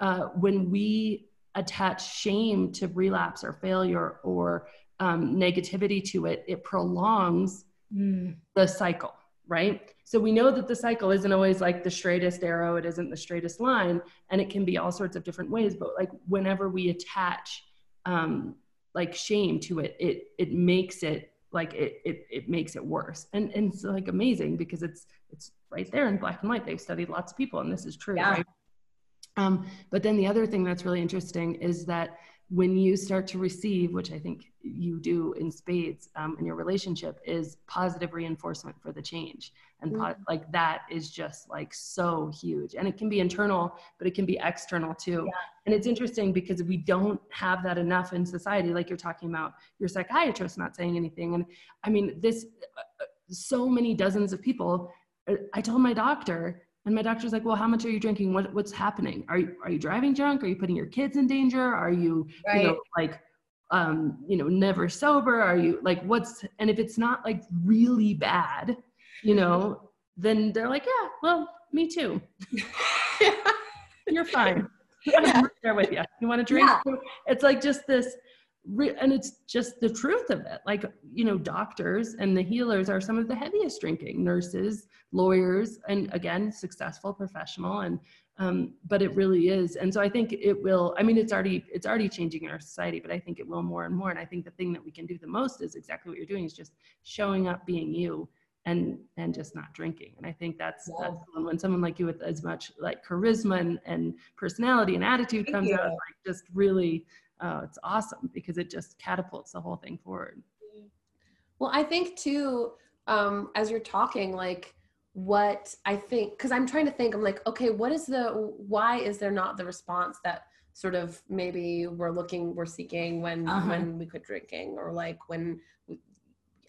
uh, when we attach shame to relapse or failure or um, negativity to it, it prolongs mm. the cycle, right? So we know that the cycle isn't always like the straightest arrow, it isn't the straightest line, and it can be all sorts of different ways. But like whenever we attach um, like shame to it, it it makes it like it it it makes it worse. And and it's like amazing because it's it's right there in black and white. They've studied lots of people, and this is true, yeah. right? Um, but then the other thing that's really interesting is that when you start to receive, which I think you do in spades um, in your relationship, is positive reinforcement for the change. And po- mm-hmm. like that is just like so huge. And it can be internal, but it can be external too. Yeah. And it's interesting because we don't have that enough in society. Like you're talking about your psychiatrist not saying anything. And I mean, this, uh, uh so many dozens of people. Uh, I told my doctor, and my doctor's like, well, how much are you drinking? What, what's happening? Are you, are you driving drunk? Are you putting your kids in danger? Are you, right. you know, like, um, you know, never sober? Are you like, what's, and if it's not like really bad, you know, then they're like, yeah, well, me too. You're fine. I'm yeah. there with you. You want to drink? Yeah. It's like just this and it's just the truth of it like you know doctors and the healers are some of the heaviest drinking nurses lawyers and again successful professional and um, but it really is and so i think it will i mean it's already it's already changing in our society but i think it will more and more and i think the thing that we can do the most is exactly what you're doing is just showing up being you and and just not drinking and i think that's yeah. that's when someone like you with as much like charisma and, and personality and attitude Thank comes you. out like just really uh, it's awesome because it just catapults the whole thing forward. Well, I think too, um, as you're talking, like what I think, because I'm trying to think, I'm like, okay, what is the, why is there not the response that sort of maybe we're looking, we're seeking when uh-huh. when we quit drinking, or like when,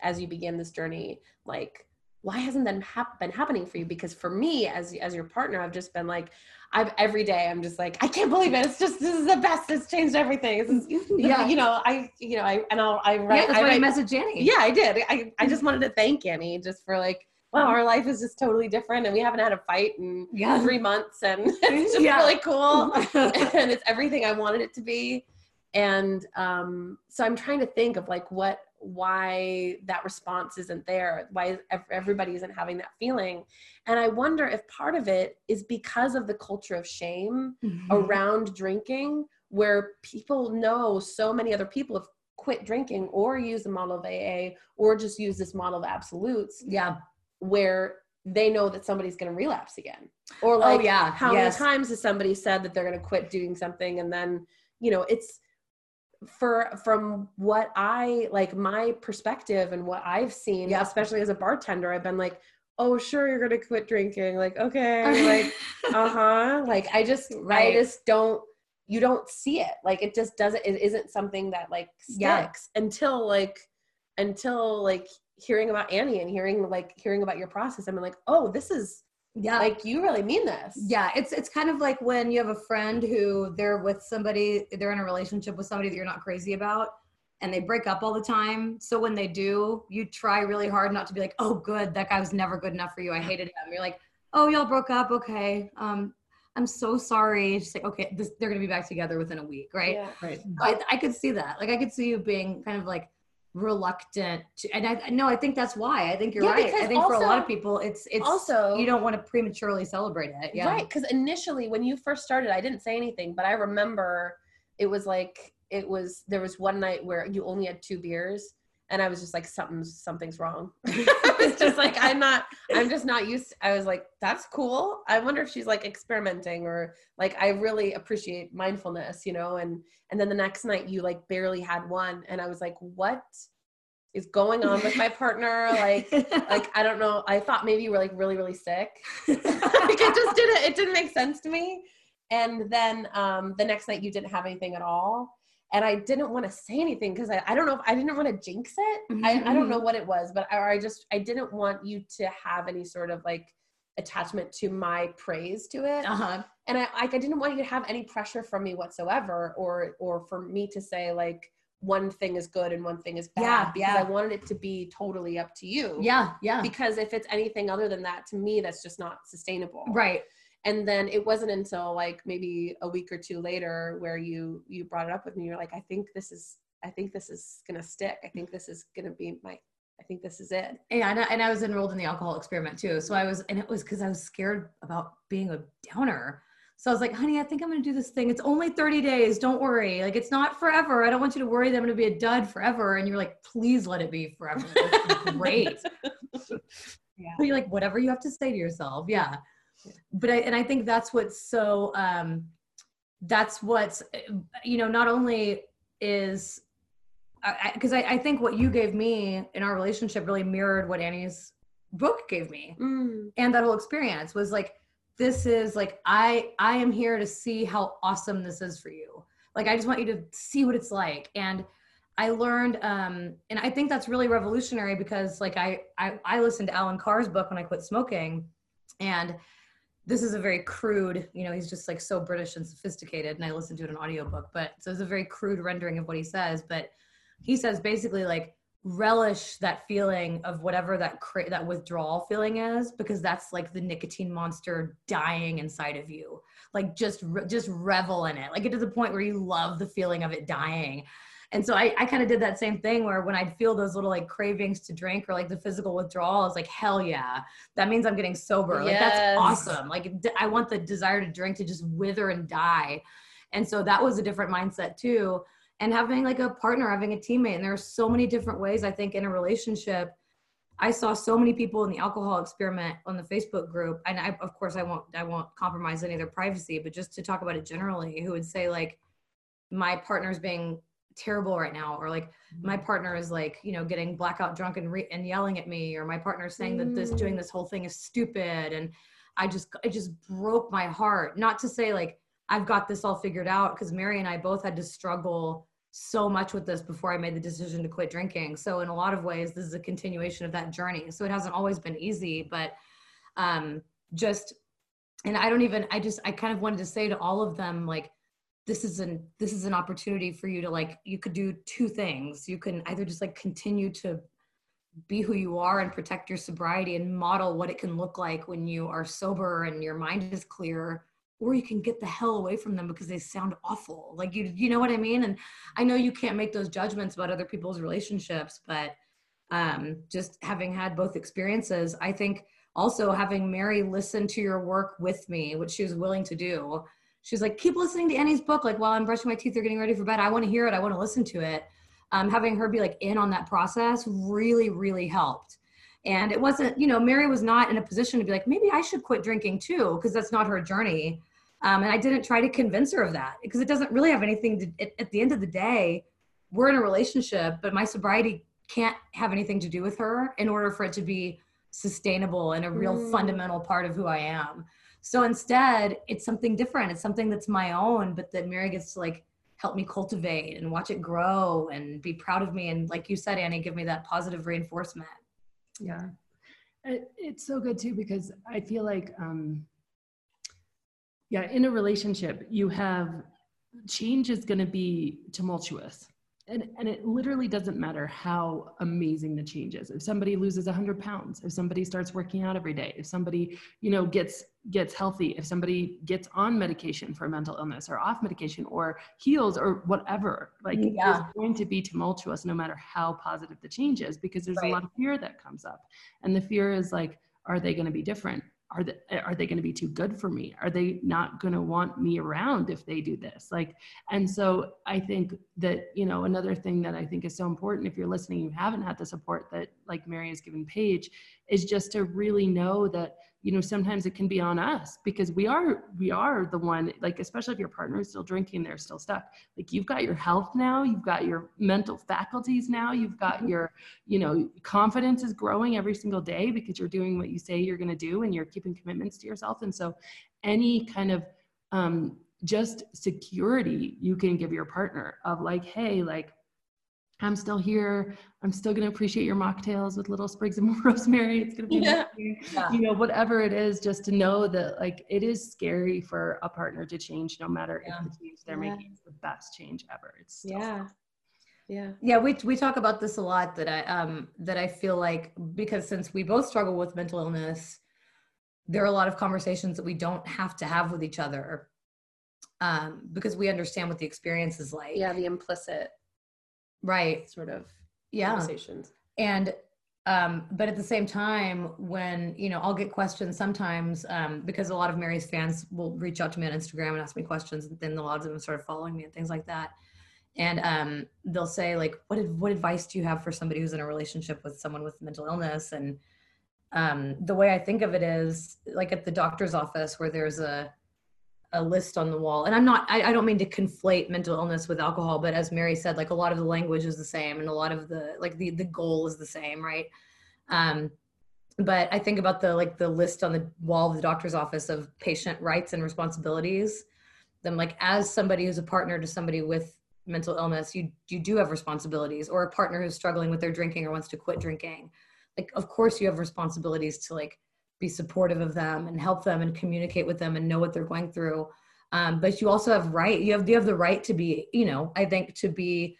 as you begin this journey, like why hasn't that hap- been happening for you? Because for me, as as your partner, I've just been like, I've every day I'm just like, I can't believe it. It's just this is the best. It's changed everything. Is, yeah, you know, I you know, I and I'll I write. Yeah, I message Annie. Yeah, I did. I I just wanted to thank Annie just for like. Wow, our life is just totally different, and we haven't had a fight in yeah. three months, and it's just yeah. really cool, and it's everything I wanted it to be. And um, so I'm trying to think of like what why that response isn't there why everybody isn't having that feeling and i wonder if part of it is because of the culture of shame mm-hmm. around drinking where people know so many other people have quit drinking or use the model of aa or just use this model of absolutes yeah where they know that somebody's going to relapse again or oh, like oh, yeah how yes. many times has somebody said that they're going to quit doing something and then you know it's for from what I like my perspective and what I've seen, yeah. especially as a bartender, I've been like, oh sure you're gonna quit drinking. Like, okay, like uh-huh. Like I just right. I just don't you don't see it. Like it just doesn't it isn't something that like sticks yeah. until like until like hearing about Annie and hearing like hearing about your process. I'm like, oh, this is yeah. Like you really mean this. Yeah it's it's kind of like when you have a friend who they're with somebody they're in a relationship with somebody that you're not crazy about and they break up all the time. So when they do you try really hard not to be like oh good that guy was never good enough for you. I hated him. You're like oh y'all broke up. Okay. Um i'm so sorry. Just like okay this, they're gonna be back together within a week right? Yeah. right. I, I could see that. Like i could see you being kind of like reluctant to and i no i think that's why i think you're Yeah, right i think for a lot of people it's it's also- you don't want to prematurely celebrate it yeah Right. Because initially, when you first started, I didn't say anything, but I remember it was like, it was, there was one night where you only had two beers. And I was just like, something's, something's wrong. I was just like, I'm not, I'm just not used. I was like, that's cool. I wonder if she's like experimenting or like, I really appreciate mindfulness, you know? And, and then the next night you like barely had one. And I was like, what is going on with my partner? Like, like I don't know. I thought maybe you were like really really sick. like it just didn't it didn't make sense to me. And then um, the next night you didn't have anything at all, and I didn't want to say anything because I, I don't know if I didn't want to jinx it. I, I don't know what it was, but I, I just I didn't want you to have any sort of like attachment to my praise to it uh-huh and I like I didn't want you to have any pressure from me whatsoever, or or for me to say like one thing is good and one thing is bad. Yeah, because yeah. I wanted it to be totally up to you. yeah yeah Because if it's anything other than that, to me, that's just not sustainable. right And then it wasn't until like maybe a week or two later where you you brought it up with me. You're like, I think this is I think this is gonna stick. I think this is gonna be my. I think this is it. yeah and I, and I was enrolled in the alcohol experiment too so i was and it was because i was scared about being a downer so i was like honey i think i'm gonna do this thing it's only 30 days don't worry like it's not forever i don't want you to worry that i'm gonna be a dud forever and you're like please let it be forever great Yeah. but you're like whatever you have to say to yourself yeah but i and i think that's what's so um that's what's you know not only is because I, I, I think what you gave me in our relationship really mirrored what annie's book gave me. Mm. and that whole experience was like this is like i i am here to see how awesome this is for you. Like i just want you to see what it's like. And i learned um and i think that's really revolutionary because like i i, I listened to allen carr's book when i quit smoking. And this is a very crude you know he's just like so british and sophisticated and i listened to it in audiobook but so it's a very crude rendering of what he says but he says basically like relish that feeling of whatever that cra- that withdrawal feeling is because that's like the nicotine monster dying inside of you. Like just re- just revel in it. Like get to the point where you love the feeling of it dying and so i, I kind of did that same thing where when i'd feel those little like cravings to drink or like the physical withdrawal i was like hell yeah. That means i'm getting sober. Like that's awesome. Like i want the desire to drink to just wither and die. And so that was a different mindset too. And having like a partner having a teammate and there are so many different ways i think in a relationship. I saw so many people in the alcohol experiment on the facebook group and i of course i won't i won't compromise any of their privacy but just to talk about it generally who would say like my partner's being terrible right now or like my partner is like you know getting blackout drunk and, re- and yelling at me or my partner's saying that this Mm. doing this whole thing is stupid and i just it just broke my heart. Not to say like i've got this all figured out because mary and i both had to struggle so much with this before i made the decision to quit drinking. So in a lot of ways this is a continuation of that journey. So it hasn't always been easy but um just and i don't even i just i kind of wanted to say to all of them like this is an this is an opportunity for you to like you could do two things. You can either just like continue to be who you are and protect your sobriety and model what it can look like when you are sober and your mind is clear or you can get the hell away from them because they sound awful. Like you you know what i mean? And i know you can't make those judgments about other people's relationships but um just having had both experiences i think also having mary listen to your work with me which she was willing to do she's like keep listening to annie's book. Like while i'm brushing my teeth or getting ready for bed i want to hear it. I want to listen to it. Um, having her be like in on that process really really helped. And it wasn't you know mary was not in a position to be like maybe i should quit drinking too because that's not her journey. Um, and i didn't try to convince her of that because it doesn't really have anything to at, at the end of the day we're in a relationship but my sobriety can't have anything to do with her in order for it to be sustainable and a real Mm. fundamental part of who i am so instead it's something different it's something that's my own but that mary gets to like help me cultivate and watch it grow and be proud of me and like you said annie give me that positive reinforcement Yeah. It, it's so good too because I feel like, um, yeah, in a relationship, you have change is going to be tumultuous. And, and it literally doesn't matter how amazing the change is if somebody loses 100 pounds if somebody starts working out every day if somebody you know gets gets healthy if somebody gets on medication for mental illness or off medication or heals or whatever like mm, yeah. it's going to be tumultuous no matter how positive the change is because there's right. a lot of fear that comes up and the fear is like are they going to be different are they are they going to be too good for me? Are they not going to want me around if they do this? Like and so i think that you know another thing that i think is so important if you're listening you haven't had the support that like mary has given paige is just to really know that you know sometimes it can be on us because we are we are the one like especially if your partner is still drinking they're still stuck like you've got your health now you've got your mental faculties now you've got mm-hmm. your you know confidence is growing every single day because you're doing what you say you're going to do and you're keeping commitments to yourself and so any kind of um just security you can give your partner of like hey like I'm still here. I'm still going to appreciate your mocktails with little sprigs of rosemary. It's going to be, yeah. yeah. you know, whatever it is, just to know that like it is scary for a partner to change, no matter yeah. if the change they're yeah. making is the best change ever. It's yeah. Yeah. Yeah. We, we talk about this a lot that I, um, that I feel like because since we both struggle with mental illness, there are a lot of conversations that we don't have to have with each other um, because we understand what the experience is like. Yeah. The implicit right. sort of yeah. conversations. And um, but at the same time when you know i'll get questions sometimes um, because a lot of mary's fans will reach out to me on instagram and ask me questions and then a lot of them started following me and things like that. And um, they'll say like what what advice do you have for somebody who's in a relationship with someone with mental illness? And um, the way i think of it is like at the doctor's office where there's a a list on the wall. And I'm not, I, I, don't mean to conflate mental illness with alcohol, but as Mary said, like a lot of the language is the same and a lot of the, like the, the goal is the same, right? Um, but I think about the, like the list on the wall of the doctor's office of patient rights and responsibilities. Then like as somebody who's a partner to somebody with mental illness, you, you do have responsibilities or a partner who's struggling with their drinking or wants to quit drinking. Like, of course you have responsibilities to like be supportive of them and help them and communicate with them and know what they're going through um, but you also have right you have you have the right to be you know i think to be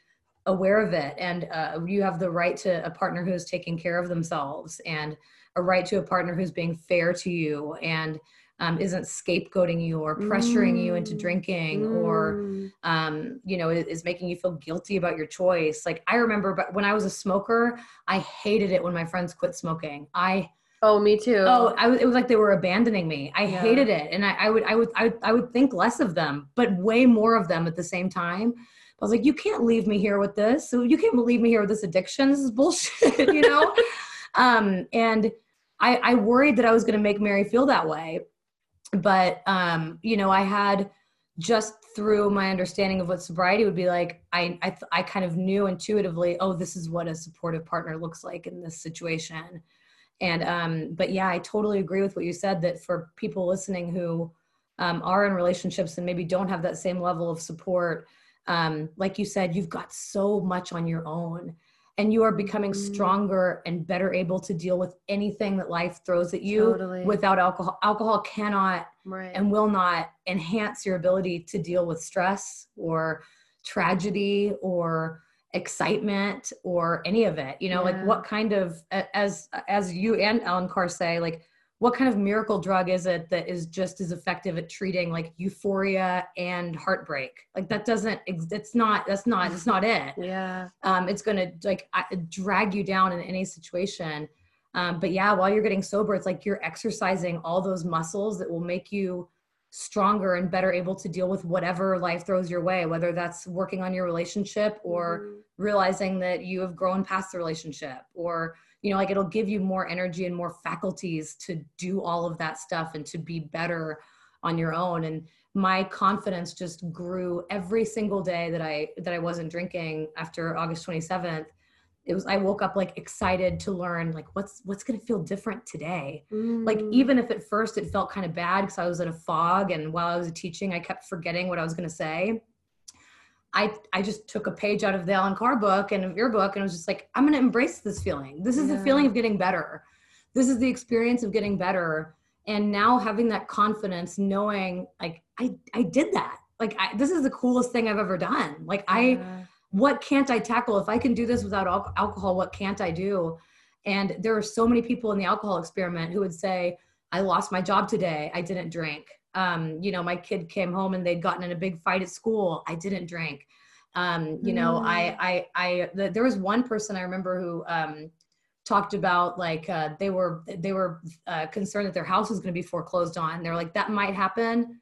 aware of it and uh, you have the right to a partner who's taking care of themselves and a right to a partner who's being fair to you and um, isn't scapegoating you or pressuring mm. you into mm. drinking mm. or um, you know is making you feel guilty about your choice like i remember but when i was a smoker i hated it when my friends quit smoking i Oh, me too. Oh, I it was like they were abandoning me. I yeah. hated it. And I, I, would, I would, I, I would think less of them, but way more of them at the same time. I was like, you can't leave me here with this. So you can't leave me here with this addiction. This is bullshit, you know? um, and I, I worried that I was going to make Mary feel that way. But, um, you know, I had just through my understanding of what sobriety would be like, I, I, I kind of knew intuitively, oh, this is what a supportive partner looks like in this situation and um, but yeah, I totally agree with what you said that for people listening who um, are in relationships and maybe don't have that same level of support, um, like you said, you've got so much on your own and you are becoming mm-hmm. stronger and better able to deal with anything that life throws at you totally. without alcohol alcohol cannot right. and will not enhance your ability to deal with stress or tragedy or excitement or any of it you know yeah. like what kind of as as you and Allen Carr say like what kind of miracle drug is it that is just as effective at treating like euphoria and heartbreak? Like that doesn't it's not that's not it's not it. Yeah. Um it's gonna like drag you down in any situation. Um but yeah while you're getting sober it's like you're exercising all those muscles that will make you stronger and better able to deal with whatever life throws your way, whether that's working on your relationship or mm-hmm. realizing that you have grown past the relationship or you know like it'll give you more energy and more faculties to do all of that stuff and to be better on your own and my confidence just grew every single day that i that i wasn't drinking after august 27th it was i woke up like excited to learn like what's what's going to feel different today? Mm. like even if at first it felt kind of bad because i was in a fog and while i was teaching i kept forgetting what i was going to say. I i just took a page out of the Allen Carr book and of your book and was just like i'm going to embrace this feeling. This is yeah. the feeling of getting better. This is the experience of getting better. And now having that confidence knowing like i i did that. Like I, this is the coolest thing i've ever done. Like yeah. i what can't I tackle? If I can do this without al- alcohol, what can't I do? And there are so many people in the alcohol experiment who would say, I lost my job today. I didn't drink. Um, you know, my kid came home and they'd gotten in a big fight at school. I didn't drink. Um, you know, mm. I, I, I, the, there was one person I remember who, um, talked about like uh, they were they were uh, concerned that their house was going to be foreclosed on. They're like that might happen,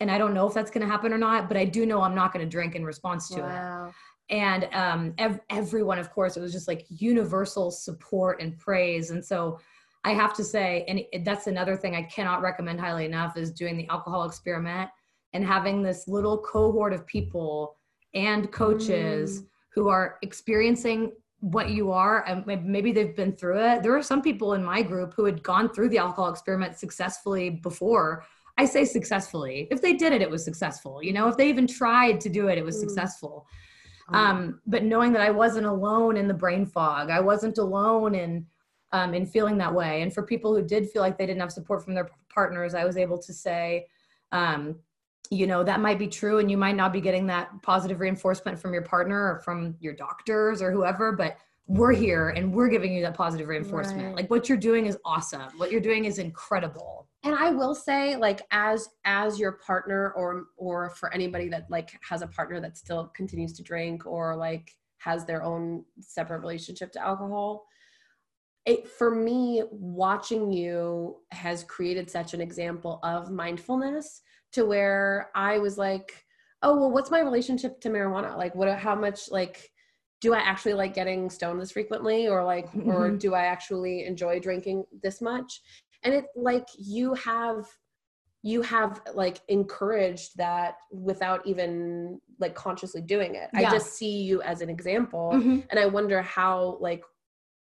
and I don't know if that's going to happen or not. But I do know I'm not going to drink in response to wow. it and um, ev- everyone of course it was just like universal support and praise and so i have to say and that's another thing i cannot recommend highly enough is doing the alcohol experiment and having this little cohort of people and coaches mm. who are experiencing what you are and maybe they've been through it there are some people in my group who had gone through the alcohol experiment successfully before i say successfully if they did it it was successful you know if they even tried to do it it was mm. successful. Um, but knowing that I wasn't alone in the brain fog, I wasn't alone in um, in feeling that way. And for people who did feel like they didn't have support from their partners, I was able to say, um, you know, that might be true, and you might not be getting that positive reinforcement from your partner or from your doctors or whoever, but we're here and we're giving you that positive reinforcement. Right. Like what you're doing is awesome. What you're doing is incredible and i will say like as as your partner or or for anybody that like has a partner that still continues to drink or like has their own separate relationship to alcohol it for me watching you has created such an example of mindfulness to where i was like oh well what's my relationship to marijuana? Like what how much like do i actually like getting stoned this frequently? Or like mm-hmm. or do i actually enjoy drinking this much and it like you have you have like encouraged that without even like consciously doing it yeah. i just see you as an example mm-hmm. and i wonder how like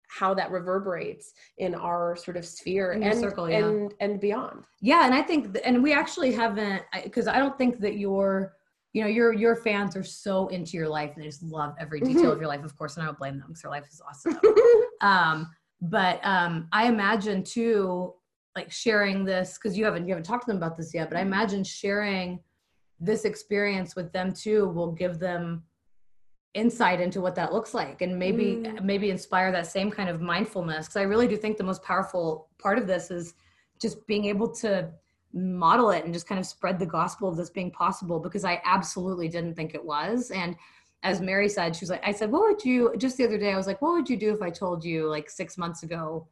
how that reverberates in our sort of sphere and circle, yeah. and and beyond yeah and i think th- and we actually haven't because I, I don't think that your you know your your fans are so into your life and they just love every detail mm-hmm. of your life of course and i don't blame them because their life is awesome um but um i imagine too like sharing this because you haven't you haven't talked to them about this yet but i mm-hmm. imagine sharing this experience with them too will give them insight into what that looks like and maybe mm. maybe inspire that same kind of mindfulness because i really do think the most powerful part of this is just being able to model it and just kind of spread the gospel of this being possible because i absolutely didn't think it was and as mary said she was like i said what would you just the other day i was like what would you do if i told you like six months ago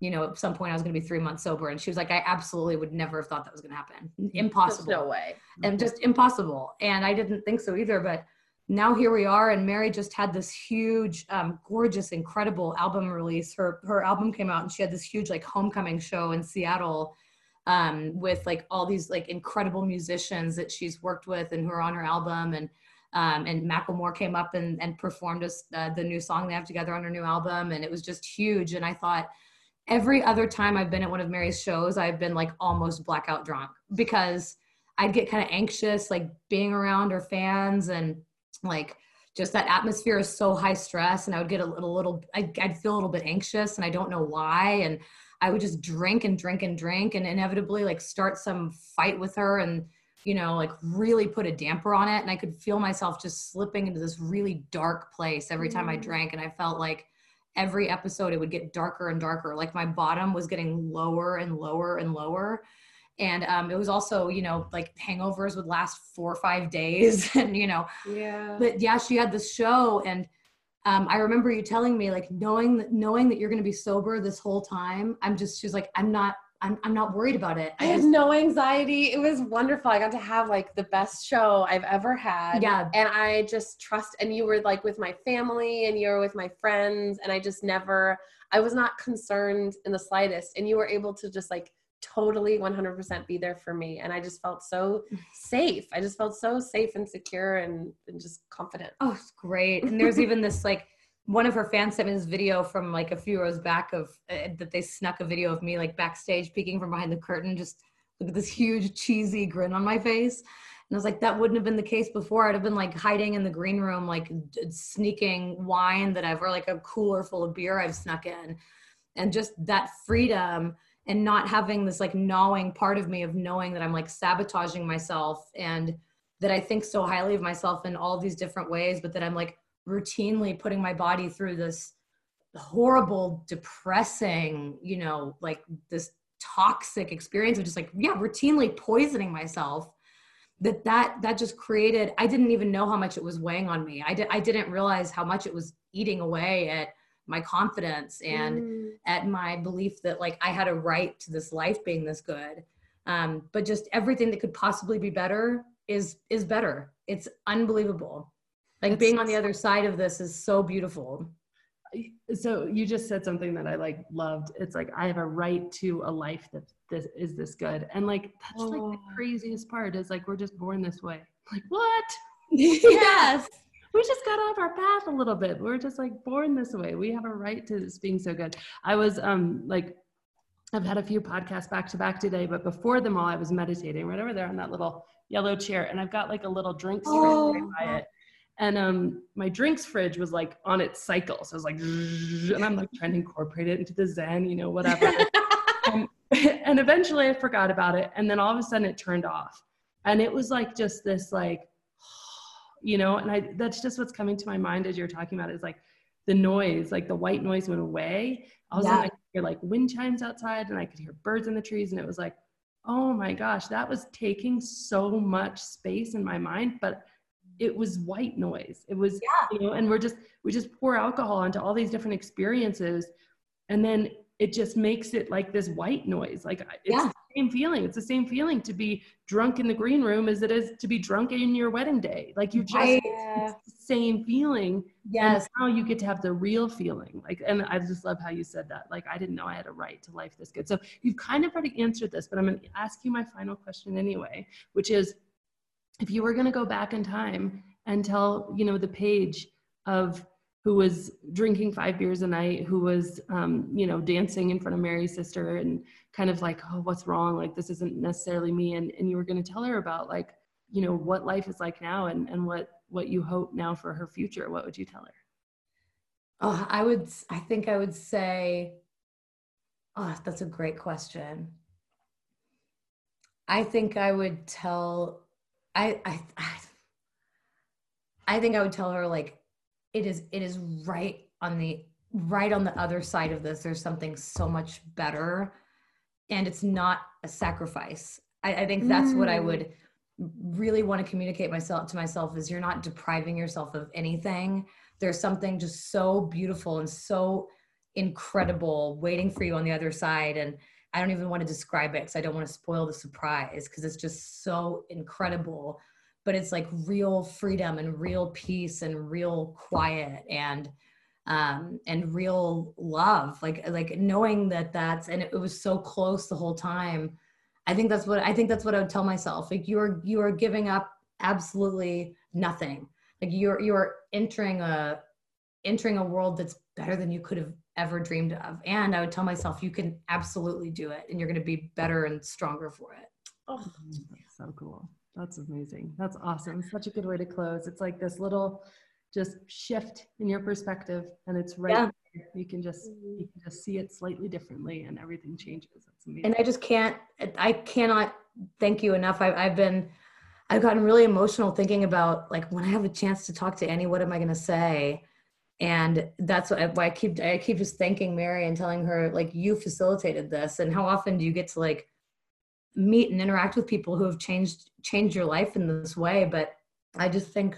you know, at some point I was going to be three months sober. And she was like, I absolutely would never have thought that was going to happen. Impossible. There's no way. And just impossible. And I didn't think so either. But now here we are. And Mary just had this huge, um, gorgeous, incredible album release. Her, her album came out and she had this huge like homecoming show in Seattle um, with like all these like incredible musicians that she's worked with and who are on her album. And, um, and Macklemore came up and, and performed us uh, the new song they have together on her new album. And it was just huge. And I thought, every other time I've been at one of Mary's shows, I've been like almost blackout drunk because I'd get kind of anxious, like being around her fans and like just that atmosphere is so high stress. And I would get a little, little I'd, I'd feel a little bit anxious and I don't know why. And I would just drink and drink and drink and inevitably like start some fight with her and, you know, like really put a damper on it. And I could feel myself just slipping into this really dark place every time I mm. drank. And I felt like, every episode it would get darker and darker. Like my bottom was getting lower and lower and lower. And um, it was also you know like hangovers would last four or five days and you know. Yeah. But yeah she had this show and um, i remember you telling me like knowing that knowing that you're going to be sober this whole time i'm just she's like i'm not I'm, I'm not worried about it. I, I had no anxiety. It was wonderful. I got to have like the best show I've ever had. Yeah. And I just trust, and you were like with my family and you were with my friends. And I just never, I was not concerned in the slightest. And you were able to just like totally 100% be there for me. And I just felt so safe. I just felt so safe and secure and, and just confident. Oh, it's great. And there's even this like, one of her fans sent me this video from like a few rows back of uh, that they snuck a video of me like backstage peeking from behind the curtain just look at this huge cheesy grin on my face. And i was like that wouldn't have been the case before. I'd have been like hiding in the green room like d- sneaking wine that i've or like a cooler full of beer i've snuck in. And just that freedom and not having this like gnawing part of me of knowing that i'm like sabotaging myself and that I think so highly of myself in all these different ways, but that I'm like routinely putting my body through this horrible, depressing, you know, like this toxic experience of just like, yeah, routinely poisoning myself. That that that just created. I didn't even know how much it was weighing on me. I did. I didn't realize how much it was eating away at my confidence and mm. at my belief that like I had a right to this life being this good. Um, but just everything that could possibly be better is is better. It's unbelievable. Like That's being on the other side of this is so beautiful. So you just said something that I like loved. It's like I have a right to a life that this is this good. And like that's oh. like the oh. craziest part is like we're just born this way. Like what? yes. we just got off our path a little bit. We're just like born this way. We have a right to this being so good. I was um like I've had a few podcasts back to back today, but before them all, I was meditating right over there on that little yellow chair, and I've got like a little drink oh. right by it. And um, my drinks fridge was like on its cycle, so I was like, and I'm like trying to incorporate it into the Zen, you know, whatever. and, and eventually, I forgot about it, and then all of a sudden, it turned off, and it was like just this like, you know, and I that's just what's coming to my mind as you're talking about it, is like the noise, like the white noise went away. All of a sudden, I could hear like wind chimes outside, and I could hear birds in the trees, and it was like oh my gosh, that was taking so much space in my mind, but it was white noise. It was, yeah. you know, and we're just, we just pour alcohol into all these different experiences. And then it just makes it like this white noise. Like it's yeah. the same feeling. It's the same feeling to be drunk in the green room as it is to be drunk in your wedding day. Like you just, it's the same feeling. Yes. And now you get to have the real feeling. Like, and I just love how you said that. Like, I didn't know I had a right to life this good. So you've kind of already answered this, but I'm going to ask you my final question anyway, which is if you were going to go back in time and tell, you know, the page of, who was drinking five beers a night, who was, um, you know, dancing in front of Mary's sister and kind of like, oh, what's wrong? Like, this isn't necessarily me. And, and you were going to tell her about like, you know, what life is like now and, and what, what you hope now for her future. What would you tell her? Oh, I would, I think I would say, oh, that's a great question. I think I would tell, I, I, I, I think I would tell her like, it is it is right on the right on the other side of this there's something so much better and it's not a sacrifice i, I think that's mm. what i would mm. really want to communicate myself to myself is you're not depriving yourself of anything there's something just so beautiful and so incredible waiting for you on the other side and i don't even want to describe it because i don't want to spoil the surprise because it's just so incredible. But it's like real freedom and real peace and real quiet and um and real love. Like like knowing that that's and it, it was so close the whole time. I think that's what i think that's what i would tell myself. Like you're you are giving up absolutely nothing. Like you're you're entering a entering a world that's better than you could have ever dreamed of and i would tell myself you can absolutely do it and you're going to be better and stronger for it oh mm, that's so cool that's amazing. That's awesome. Such a good way to close. It's like this little just shift in your perspective and it's right yeah. you can just you can just see it slightly differently and everything changes. That's amazing. And I just can't I cannot thank you enough. I've I've been I've gotten really emotional thinking about like when I have a chance to talk to Annie, what am I going to say? And that's why I keep I keep just thanking Mary and telling her like you facilitated this. And how often do you get to like meet and interact with people who have changed changed your life in this way but i just think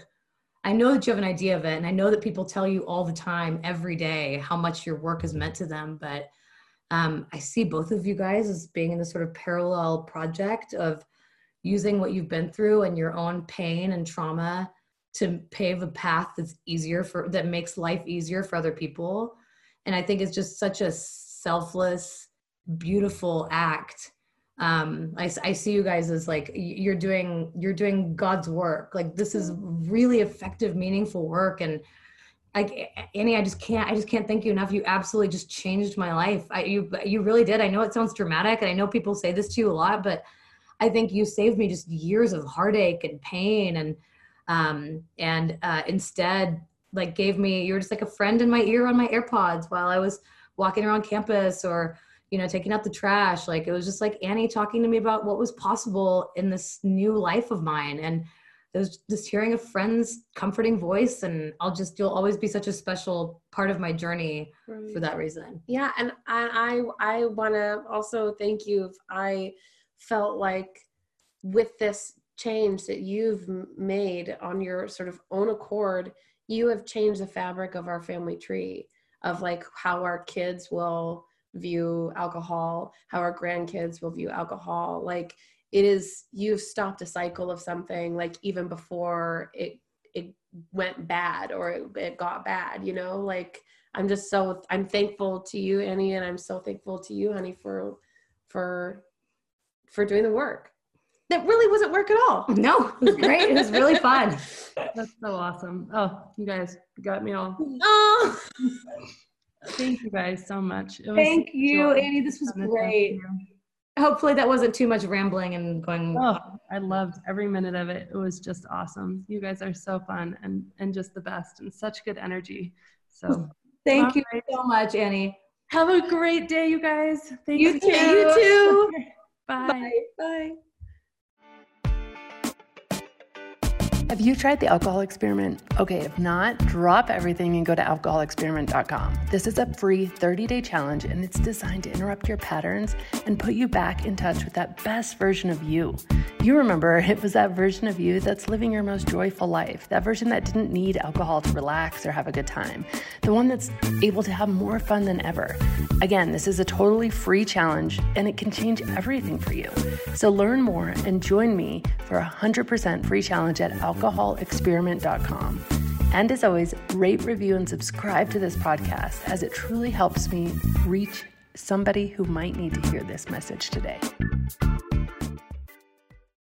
i know that you have an idea of it and i know that people tell you all the time every day how much your work is meant to them but um, i see both of you guys as being in this sort of parallel project of using what you've been through and your own pain and trauma to pave a path that's easier for that makes life easier for other people. And i think it's just such a selfless beautiful act. Um I, I see you guys as like you're doing you're doing god's work. Like this is really effective meaningful work. And like annie i just can't i just can't thank you enough. You absolutely just changed my life. I, you you really did. I know it sounds dramatic and i know people say this to you a lot but i think you saved me just years of heartache and pain and um and uh instead like gave me you were just like a friend in my ear on my airpods while i was walking around campus or you know, taking out the trash. Like it was just like Annie talking to me about what was possible in this new life of mine. And there's just hearing a friend's comforting voice and I'll just you'll always be such a special part of my journey right. for that reason. Yeah, and I I, I want to also thank you. I felt like with this change that you've made on your sort of own accord, you have changed the fabric of our family tree of like how our kids will view alcohol, how our grandkids will view alcohol. Like it is you've stopped a cycle of something like even before it it went bad or it, it got bad you know like i'm just so i'm thankful to you annie and i'm so thankful to you honey for for for doing the work that really wasn't work at all. No it was great. It was really fun. That's so awesome. Oh you guys got me all. Oh. Thank you guys so much. Thank you annie. This was great. Hopefully that wasn't too much rambling and going oh i loved every minute of it. It was just awesome. You guys are so fun and and just the best and such good energy. So thank you right. so much annie. Have a great day you guys. Thank you, you. too. You too. Bye. Bye, bye. Have you tried the alcohol experiment? Okay, if not, drop everything and go to alcoholexperiment.com. This is a free 30 day challenge and it's designed to interrupt your patterns and put you back in touch with that best version of you. You remember it was that version of you that's living your most joyful life, that version that didn't need alcohol to relax or have a good time, the one that's able to have more fun than ever. Again, this is a totally free challenge and it can change everything for you. So learn more and join me for a 100% free challenge at alcohol alcoholexperiment.com. And as always, rate, review, and subscribe to this podcast as it truly helps me reach somebody who might need to hear this message today.